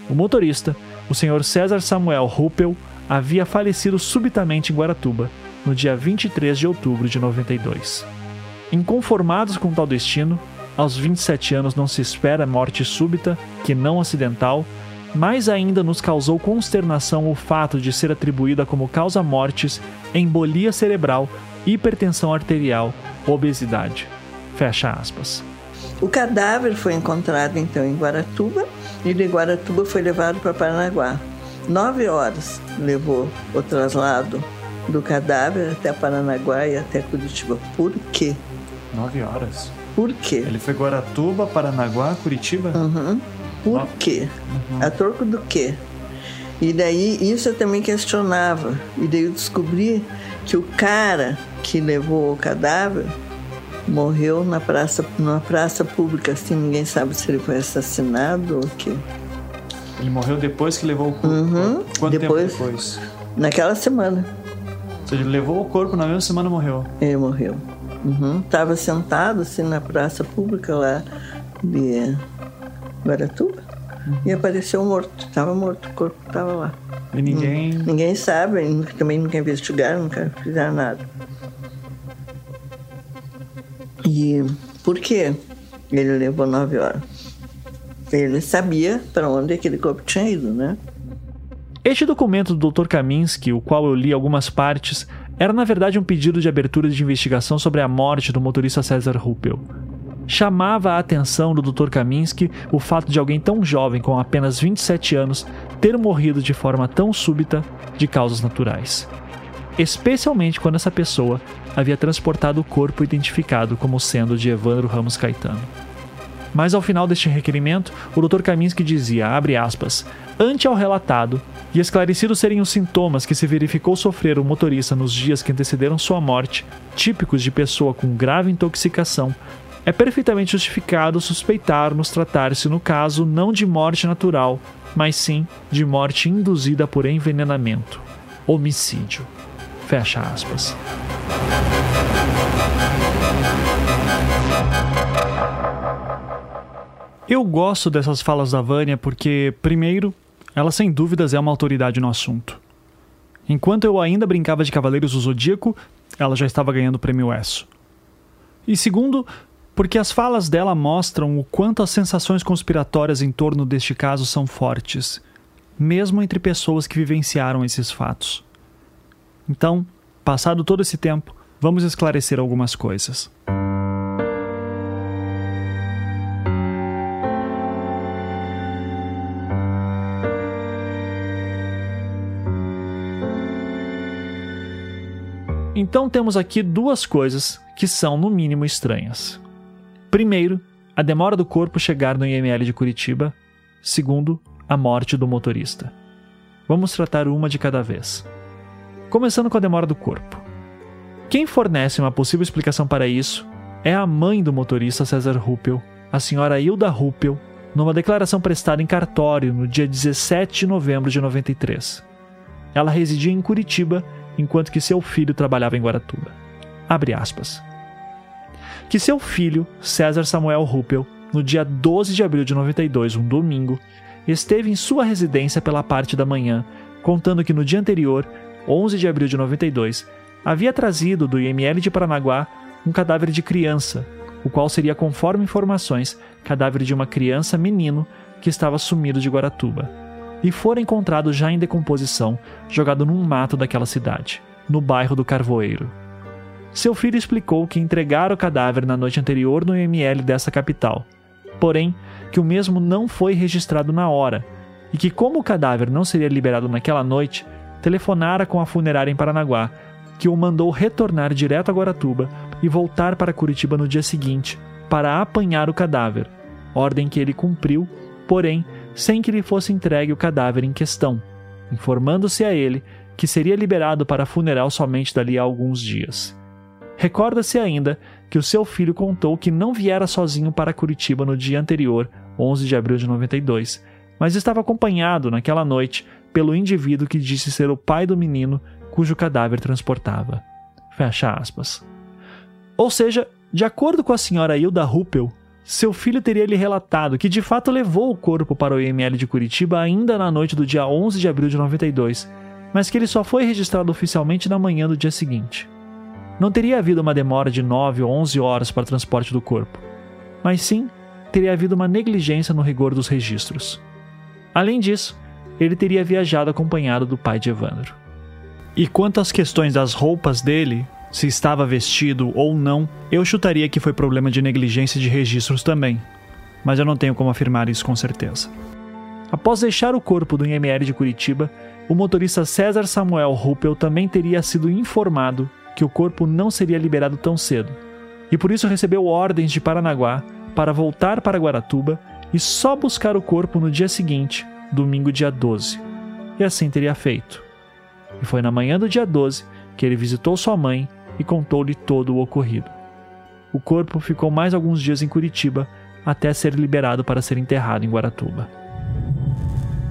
Speaker 2: O motorista, o Sr. César Samuel Ruppel, havia falecido subitamente em Guaratuba, no dia 23 de outubro de 92. Inconformados com tal destino, aos 27 anos não se espera morte súbita, que não acidental, mais ainda nos causou consternação o fato de ser atribuída como causa mortes embolia cerebral, hipertensão arterial, obesidade. Fecha aspas.
Speaker 14: O cadáver foi encontrado então em Guaratuba e de Guaratuba foi levado para Paranaguá. Nove horas levou o traslado do cadáver até Paranaguá e até Curitiba. Por quê?
Speaker 2: Nove horas?
Speaker 14: Por quê?
Speaker 2: Ele foi Guaratuba, Paranaguá, Curitiba?
Speaker 14: Uhum. Por quê? Uhum. A torco do quê? E daí isso eu também questionava. E daí eu descobri que o cara que levou o cadáver morreu na praça, numa praça pública, assim, ninguém sabe se ele foi assassinado ou o quê.
Speaker 2: Ele morreu depois que levou o corpo?
Speaker 14: Uhum.
Speaker 2: Quanto
Speaker 14: depois,
Speaker 2: tempo depois?
Speaker 14: Naquela semana.
Speaker 2: Ou seja, ele levou o corpo na mesma semana morreu?
Speaker 14: Ele morreu. Estava uhum. sentado assim na praça pública lá de Guaratuba. Uhum. E apareceu morto. Estava morto, o corpo estava lá.
Speaker 2: E ninguém.
Speaker 14: Hum, ninguém sabe, também nunca investigaram, nunca fizeram nada. E por que ele levou nove horas? Ele sabia para onde aquele corpo tinha ido, né?
Speaker 2: Este documento do Dr. Kaminsky, o qual eu li algumas partes, era na verdade um pedido de abertura de investigação sobre a morte do motorista César Ruppel. Chamava a atenção do Dr. Kaminsky o fato de alguém tão jovem, com apenas 27 anos, ter morrido de forma tão súbita de causas naturais. Especialmente quando essa pessoa havia transportado o corpo identificado como sendo de Evandro Ramos Caetano. Mas ao final deste requerimento, o Dr. Kaminsky dizia, abre aspas, ante ao relatado, e esclarecidos serem os sintomas que se verificou sofrer o motorista nos dias que antecederam sua morte, típicos de pessoa com grave intoxicação, é perfeitamente justificado suspeitarmos tratar-se, no caso, não de morte natural, mas sim de morte induzida por envenenamento, homicídio. Fecha aspas. Eu gosto dessas falas da Vânia porque, primeiro, ela sem dúvidas é uma autoridade no assunto. Enquanto eu ainda brincava de Cavaleiros do Zodíaco, ela já estava ganhando o prêmio ESSO. E segundo, porque as falas dela mostram o quanto as sensações conspiratórias em torno deste caso são fortes, mesmo entre pessoas que vivenciaram esses fatos. Então, passado todo esse tempo, vamos esclarecer algumas coisas. Então temos aqui duas coisas que são, no mínimo, estranhas. Primeiro, a demora do corpo chegar no IML de Curitiba. Segundo, a morte do motorista. Vamos tratar uma de cada vez. Começando com a demora do corpo. Quem fornece uma possível explicação para isso é a mãe do motorista César Ruppel, a senhora Hilda Ruppel, numa declaração prestada em cartório no dia 17 de novembro de 93. Ela residia em Curitiba enquanto que seu filho trabalhava em Guaratuba. Abre aspas que seu filho, César Samuel Ruppel, no dia 12 de abril de 92, um domingo, esteve em sua residência pela parte da manhã, contando que no dia anterior, 11 de abril de 92, havia trazido do IML de Paranaguá um cadáver de criança, o qual seria, conforme informações, cadáver de uma criança menino que estava sumido de Guaratuba, e fora encontrado já em decomposição, jogado num mato daquela cidade, no bairro do Carvoeiro. Seu filho explicou que entregara o cadáver na noite anterior no IML dessa capital, porém que o mesmo não foi registrado na hora e que, como o cadáver não seria liberado naquela noite, telefonara com a funerária em Paranaguá, que o mandou retornar direto a Guaratuba e voltar para Curitiba no dia seguinte para apanhar o cadáver, ordem que ele cumpriu, porém sem que lhe fosse entregue o cadáver em questão, informando-se a ele que seria liberado para funeral somente dali a alguns dias. Recorda-se ainda que o seu filho contou que não viera sozinho para Curitiba no dia anterior, 11 de abril de 92, mas estava acompanhado naquela noite pelo indivíduo que disse ser o pai do menino cujo cadáver transportava. Fecha aspas. Ou seja, de acordo com a senhora Hilda Ruppel, seu filho teria lhe relatado que de fato levou o corpo para o IML de Curitiba ainda na noite do dia 11 de abril de 92, mas que ele só foi registrado oficialmente na manhã do dia seguinte. Não teria havido uma demora de 9 ou 11 horas para o transporte do corpo, mas sim teria havido uma negligência no rigor dos registros. Além disso, ele teria viajado acompanhado do pai de Evandro. E quanto às questões das roupas dele, se estava vestido ou não, eu chutaria que foi problema de negligência de registros também, mas eu não tenho como afirmar isso com certeza. Após deixar o corpo do IML de Curitiba, o motorista César Samuel Ruppel também teria sido informado que o corpo não seria liberado tão cedo, e por isso recebeu ordens de Paranaguá para voltar para Guaratuba e só buscar o corpo no dia seguinte, domingo dia 12. E assim teria feito. E foi na manhã do dia 12 que ele visitou sua mãe e contou-lhe todo o ocorrido. O corpo ficou mais alguns dias em Curitiba até ser liberado para ser enterrado em Guaratuba.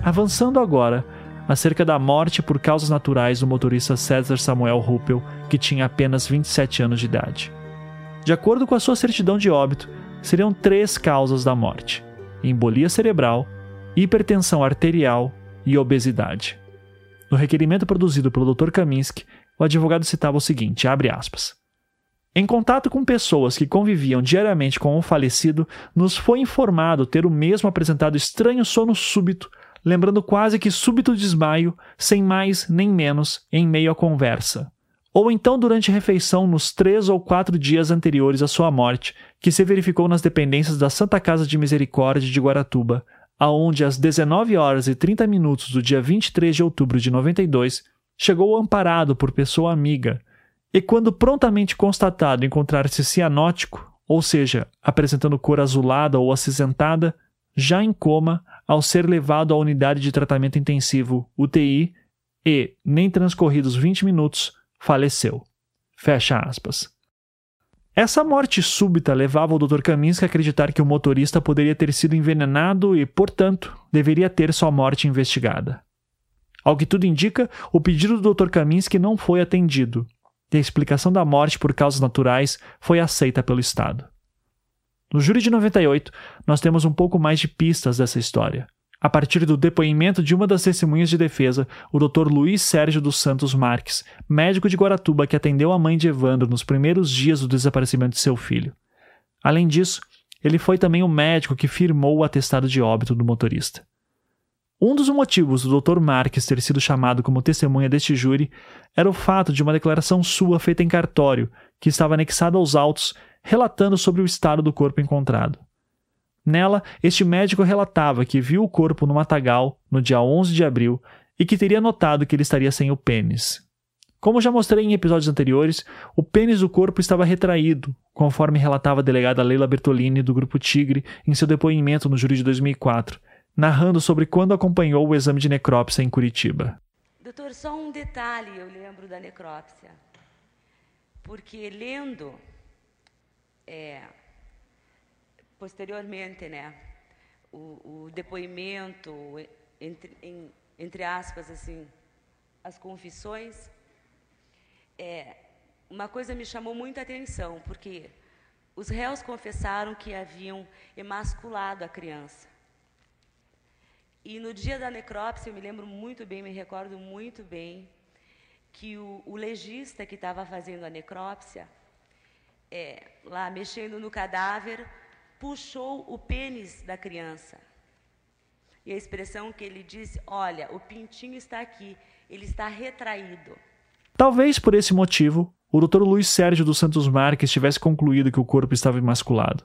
Speaker 2: Avançando agora acerca da morte por causas naturais do motorista César Samuel Ruppel, que tinha apenas 27 anos de idade. De acordo com a sua certidão de óbito, seriam três causas da morte: embolia cerebral, hipertensão arterial e obesidade. No requerimento produzido pelo Dr. Kaminsky, o advogado citava o seguinte: aspas. Em contato com pessoas que conviviam diariamente com o falecido, nos foi informado ter o mesmo apresentado estranho sono súbito lembrando quase que súbito desmaio, sem mais nem menos, em meio à conversa. Ou então durante a refeição nos três ou quatro dias anteriores à sua morte, que se verificou nas dependências da Santa Casa de Misericórdia de Guaratuba, aonde às 19 horas e 30 minutos do dia 23 de outubro de 92, chegou amparado por pessoa amiga, e quando prontamente constatado encontrar-se cianótico, ou seja, apresentando cor azulada ou acinzentada, já em coma, ao ser levado à unidade de tratamento intensivo UTI e, nem transcorridos 20 minutos, faleceu. Fecha aspas. Essa morte súbita levava o Dr. Kaminsky a acreditar que o motorista poderia ter sido envenenado e, portanto, deveria ter sua morte investigada. Ao que tudo indica, o pedido do Dr. Kaminsky não foi atendido, e a explicação da morte por causas naturais foi aceita pelo Estado. No júri de 98, nós temos um pouco mais de pistas dessa história. A partir do depoimento de uma das testemunhas de defesa, o Dr. Luiz Sérgio dos Santos Marques, médico de Guaratuba que atendeu a mãe de Evandro nos primeiros dias do desaparecimento de seu filho. Além disso, ele foi também o médico que firmou o atestado de óbito do motorista. Um dos motivos do Dr. Marques ter sido chamado como testemunha deste júri era o fato de uma declaração sua feita em cartório, que estava anexada aos autos, relatando sobre o estado do corpo encontrado. Nela, este médico relatava que viu o corpo no matagal no dia 11 de abril e que teria notado que ele estaria sem o pênis. Como já mostrei em episódios anteriores, o pênis do corpo estava retraído, conforme relatava a delegada Leila Bertolini do Grupo Tigre em seu depoimento no júri de 2004, narrando sobre quando acompanhou o exame de necrópsia em Curitiba.
Speaker 21: Doutor, só um detalhe eu lembro da necrópsia. Porque lendo, é, posteriormente, né, o, o depoimento, entre, em, entre aspas, assim, as confissões, é, uma coisa me chamou muita atenção, porque os réus confessaram que haviam emasculado a criança. E no dia da necrópsia, eu me lembro muito bem, me recordo muito bem, que o, o legista que estava fazendo a necrópsia, é, lá mexendo no cadáver, puxou o pênis da criança. E a expressão que ele disse: Olha, o pintinho está aqui, ele está retraído.
Speaker 2: Talvez por esse motivo, o Dr. Luiz Sérgio dos Santos Marques tivesse concluído que o corpo estava emasculado.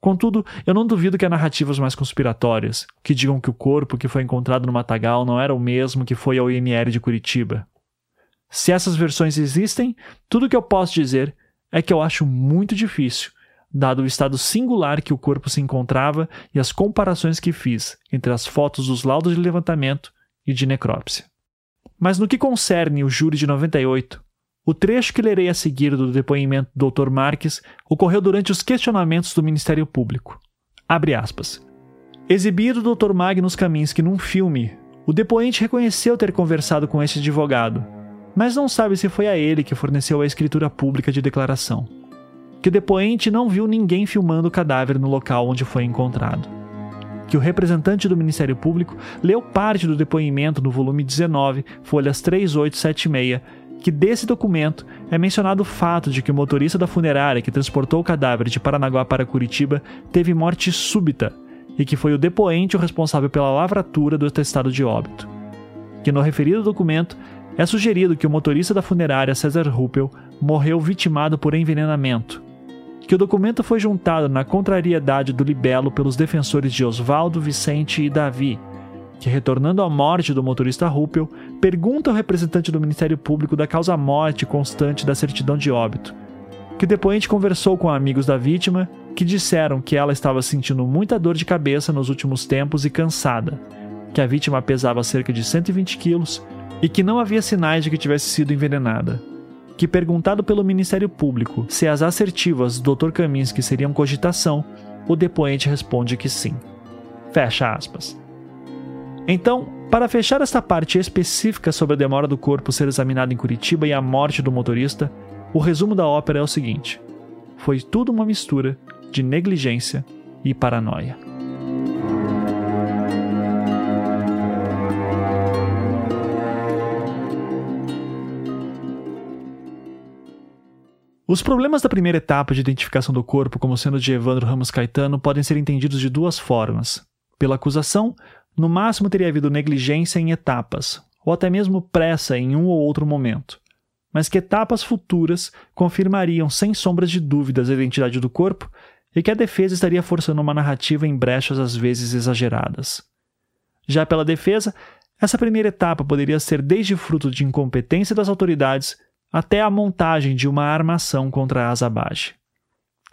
Speaker 2: Contudo, eu não duvido que há narrativas mais conspiratórias, que digam que o corpo que foi encontrado no Matagal não era o mesmo que foi ao IML de Curitiba. Se essas versões existem, tudo o que eu posso dizer é que eu acho muito difícil, dado o estado singular que o corpo se encontrava e as comparações que fiz entre as fotos dos laudos de levantamento e de necrópsia. Mas no que concerne o júri de 98, o trecho que lerei a seguir do depoimento do Dr. Marques ocorreu durante os questionamentos do Ministério Público. Abre aspas. Exibido o Dr. Magnus Kaminski num filme, o depoente reconheceu ter conversado com este advogado, mas não sabe se foi a ele que forneceu a escritura pública de declaração. Que o depoente não viu ninguém filmando o cadáver no local onde foi encontrado. Que o representante do Ministério Público leu parte do depoimento no volume 19, folhas 3876, que desse documento é mencionado o fato de que o motorista da funerária que transportou o cadáver de Paranaguá para Curitiba teve morte súbita e que foi o depoente o responsável pela lavratura do atestado de óbito. Que no referido documento é sugerido que o motorista da funerária César Ruppel morreu vitimado por envenenamento. Que o documento foi juntado na contrariedade do libelo pelos defensores de Oswaldo, Vicente e Davi, que, retornando à morte do motorista Ruppel, pergunta ao representante do Ministério Público da causa-morte constante da certidão de óbito. Que o depoente conversou com amigos da vítima, que disseram que ela estava sentindo muita dor de cabeça nos últimos tempos e cansada, que a vítima pesava cerca de 120 quilos e que não havia sinais de que tivesse sido envenenada. Que, perguntado pelo Ministério Público se as assertivas do Dr. Kaminsky seriam cogitação, o depoente responde que sim. Fecha aspas. Então, para fechar esta parte específica sobre a demora do corpo ser examinado em Curitiba e a morte do motorista, o resumo da ópera é o seguinte: foi tudo uma mistura de negligência e paranoia. Os problemas da primeira etapa de identificação do corpo como sendo de Evandro Ramos Caetano podem ser entendidos de duas formas: pela acusação no máximo teria havido negligência em etapas, ou até mesmo pressa em um ou outro momento, mas que etapas futuras confirmariam sem sombras de dúvidas a identidade do corpo e que a defesa estaria forçando uma narrativa em brechas às vezes exageradas. Já pela defesa, essa primeira etapa poderia ser desde fruto de incompetência das autoridades até a montagem de uma armação contra a Azabage.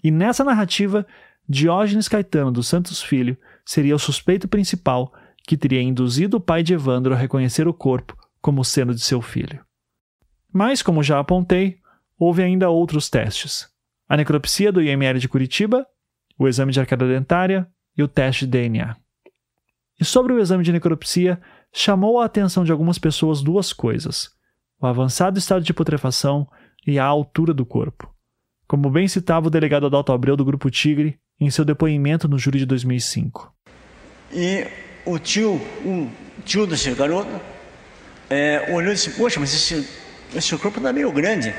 Speaker 2: E nessa narrativa, Diógenes Caetano dos Santos Filho seria o suspeito principal que teria induzido o pai de Evandro a reconhecer o corpo como sendo de seu filho. Mas, como já apontei, houve ainda outros testes: a necropsia do IML de Curitiba, o exame de arcada dentária e o teste de DNA. E sobre o exame de necropsia, chamou a atenção de algumas pessoas duas coisas: o avançado estado de putrefação e a altura do corpo. Como bem citava o delegado Adalto Abreu do Grupo Tigre, em seu depoimento no júri de 2005.
Speaker 22: E o tio, o tio desse garoto, é, olhou e disse: Poxa, mas esse, esse corpo está meio grande.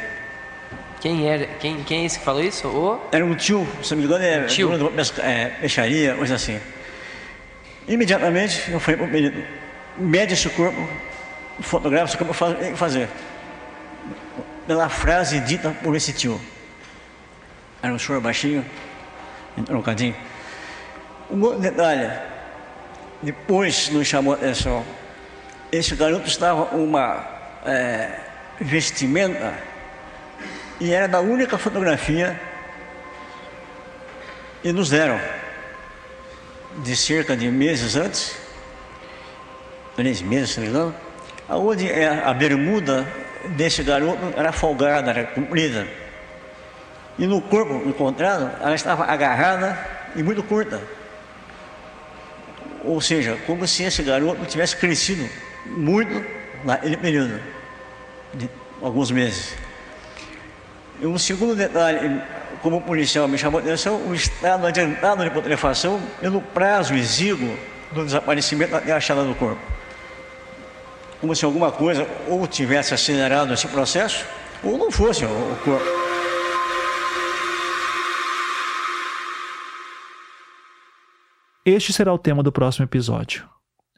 Speaker 8: Quem é, quem, quem é esse que falou isso? O...
Speaker 22: Era um tio, se não me engano, é,
Speaker 8: tio.
Speaker 22: é peixaria, coisa assim. Imediatamente eu falei para o menino: mede esse corpo, fotografa esse corpo, fazer. Pela frase dita por esse tio. Era um senhor baixinho, trocadinho. Um outro detalhe, depois nos chamou a atenção, esse garoto estava uma é, vestimenta e era da única fotografia e nos deram de cerca de meses antes, três meses, se não engano, aonde a bermuda desse garoto era folgada, era comprida. E no corpo encontrado, ela estava agarrada e muito curta. Ou seja, como se esse garoto tivesse crescido muito naquele período, de alguns meses. E um segundo detalhe, como policial me chamou a atenção, o estado adiantado de putrefação pelo prazo exíguo do desaparecimento e achada do corpo. Como se alguma coisa ou tivesse acelerado esse processo, ou não fosse o corpo.
Speaker 2: Este será o tema do próximo episódio.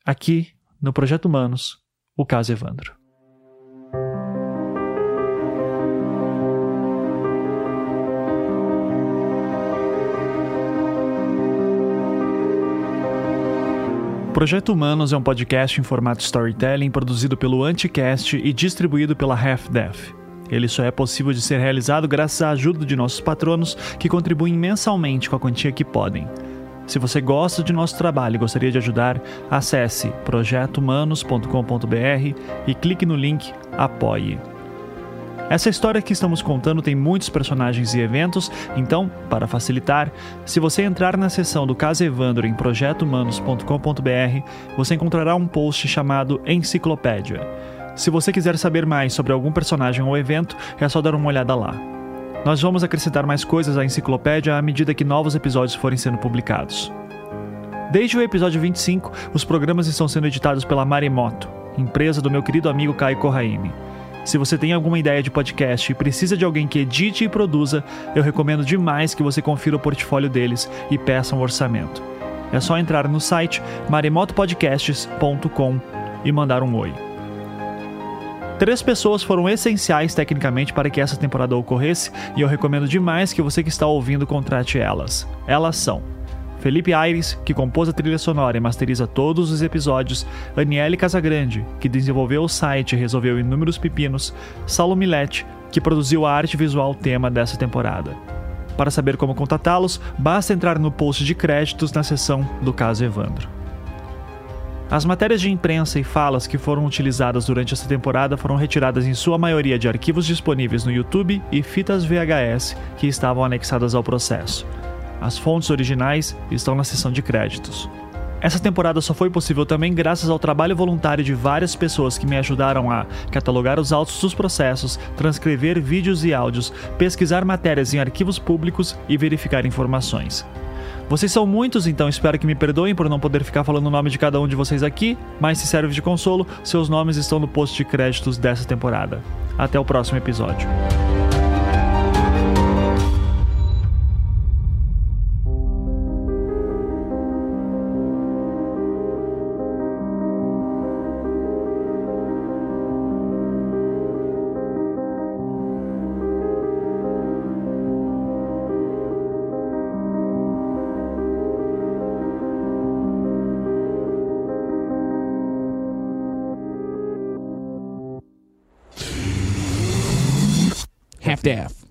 Speaker 2: Aqui, no Projeto Humanos, o caso Evandro. Projeto Humanos é um podcast em formato storytelling produzido pelo Anticast e distribuído pela Half-Death. Ele só é possível de ser realizado graças à ajuda de nossos patronos que contribuem mensalmente com a quantia que podem. Se você gosta de nosso trabalho e gostaria de ajudar, acesse projetohumanos.com.br e clique no link Apoie. Essa história que estamos contando tem muitos personagens e eventos, então, para facilitar, se você entrar na seção do caso Evandro em projetohumanos.com.br, você encontrará um post chamado Enciclopédia. Se você quiser saber mais sobre algum personagem ou evento, é só dar uma olhada lá. Nós vamos acrescentar mais coisas à enciclopédia à medida que novos episódios forem sendo publicados. Desde o episódio 25, os programas estão sendo editados pela Maremoto, empresa do meu querido amigo Caio Corraine. Se você tem alguma ideia de podcast e precisa de alguém que edite e produza, eu recomendo demais que você confira o portfólio deles e peça um orçamento. É só entrar no site maremotopodcasts.com e mandar um oi. Três pessoas foram essenciais tecnicamente para que essa temporada ocorresse e eu recomendo demais que você que está ouvindo contrate elas. Elas são Felipe Aires, que compôs a trilha sonora e masteriza todos os episódios, Aniele Casagrande, que desenvolveu o site e resolveu inúmeros pepinos, Saulo Milete, que produziu a arte visual tema dessa temporada. Para saber como contatá-los, basta entrar no post de créditos na seção do caso Evandro. As matérias de imprensa e falas que foram utilizadas durante essa temporada foram retiradas em sua maioria de arquivos disponíveis no YouTube e fitas VHS que estavam anexadas ao processo. As fontes originais estão na seção de créditos. Essa temporada só foi possível também graças ao trabalho voluntário de várias pessoas que me ajudaram a catalogar os autos dos processos, transcrever vídeos e áudios, pesquisar matérias em arquivos públicos e verificar informações. Vocês são muitos, então espero que me perdoem por não poder ficar falando o nome de cada um de vocês aqui, mas se serve de consolo, seus nomes estão no post de créditos dessa temporada. Até o próximo episódio.
Speaker 23: staff.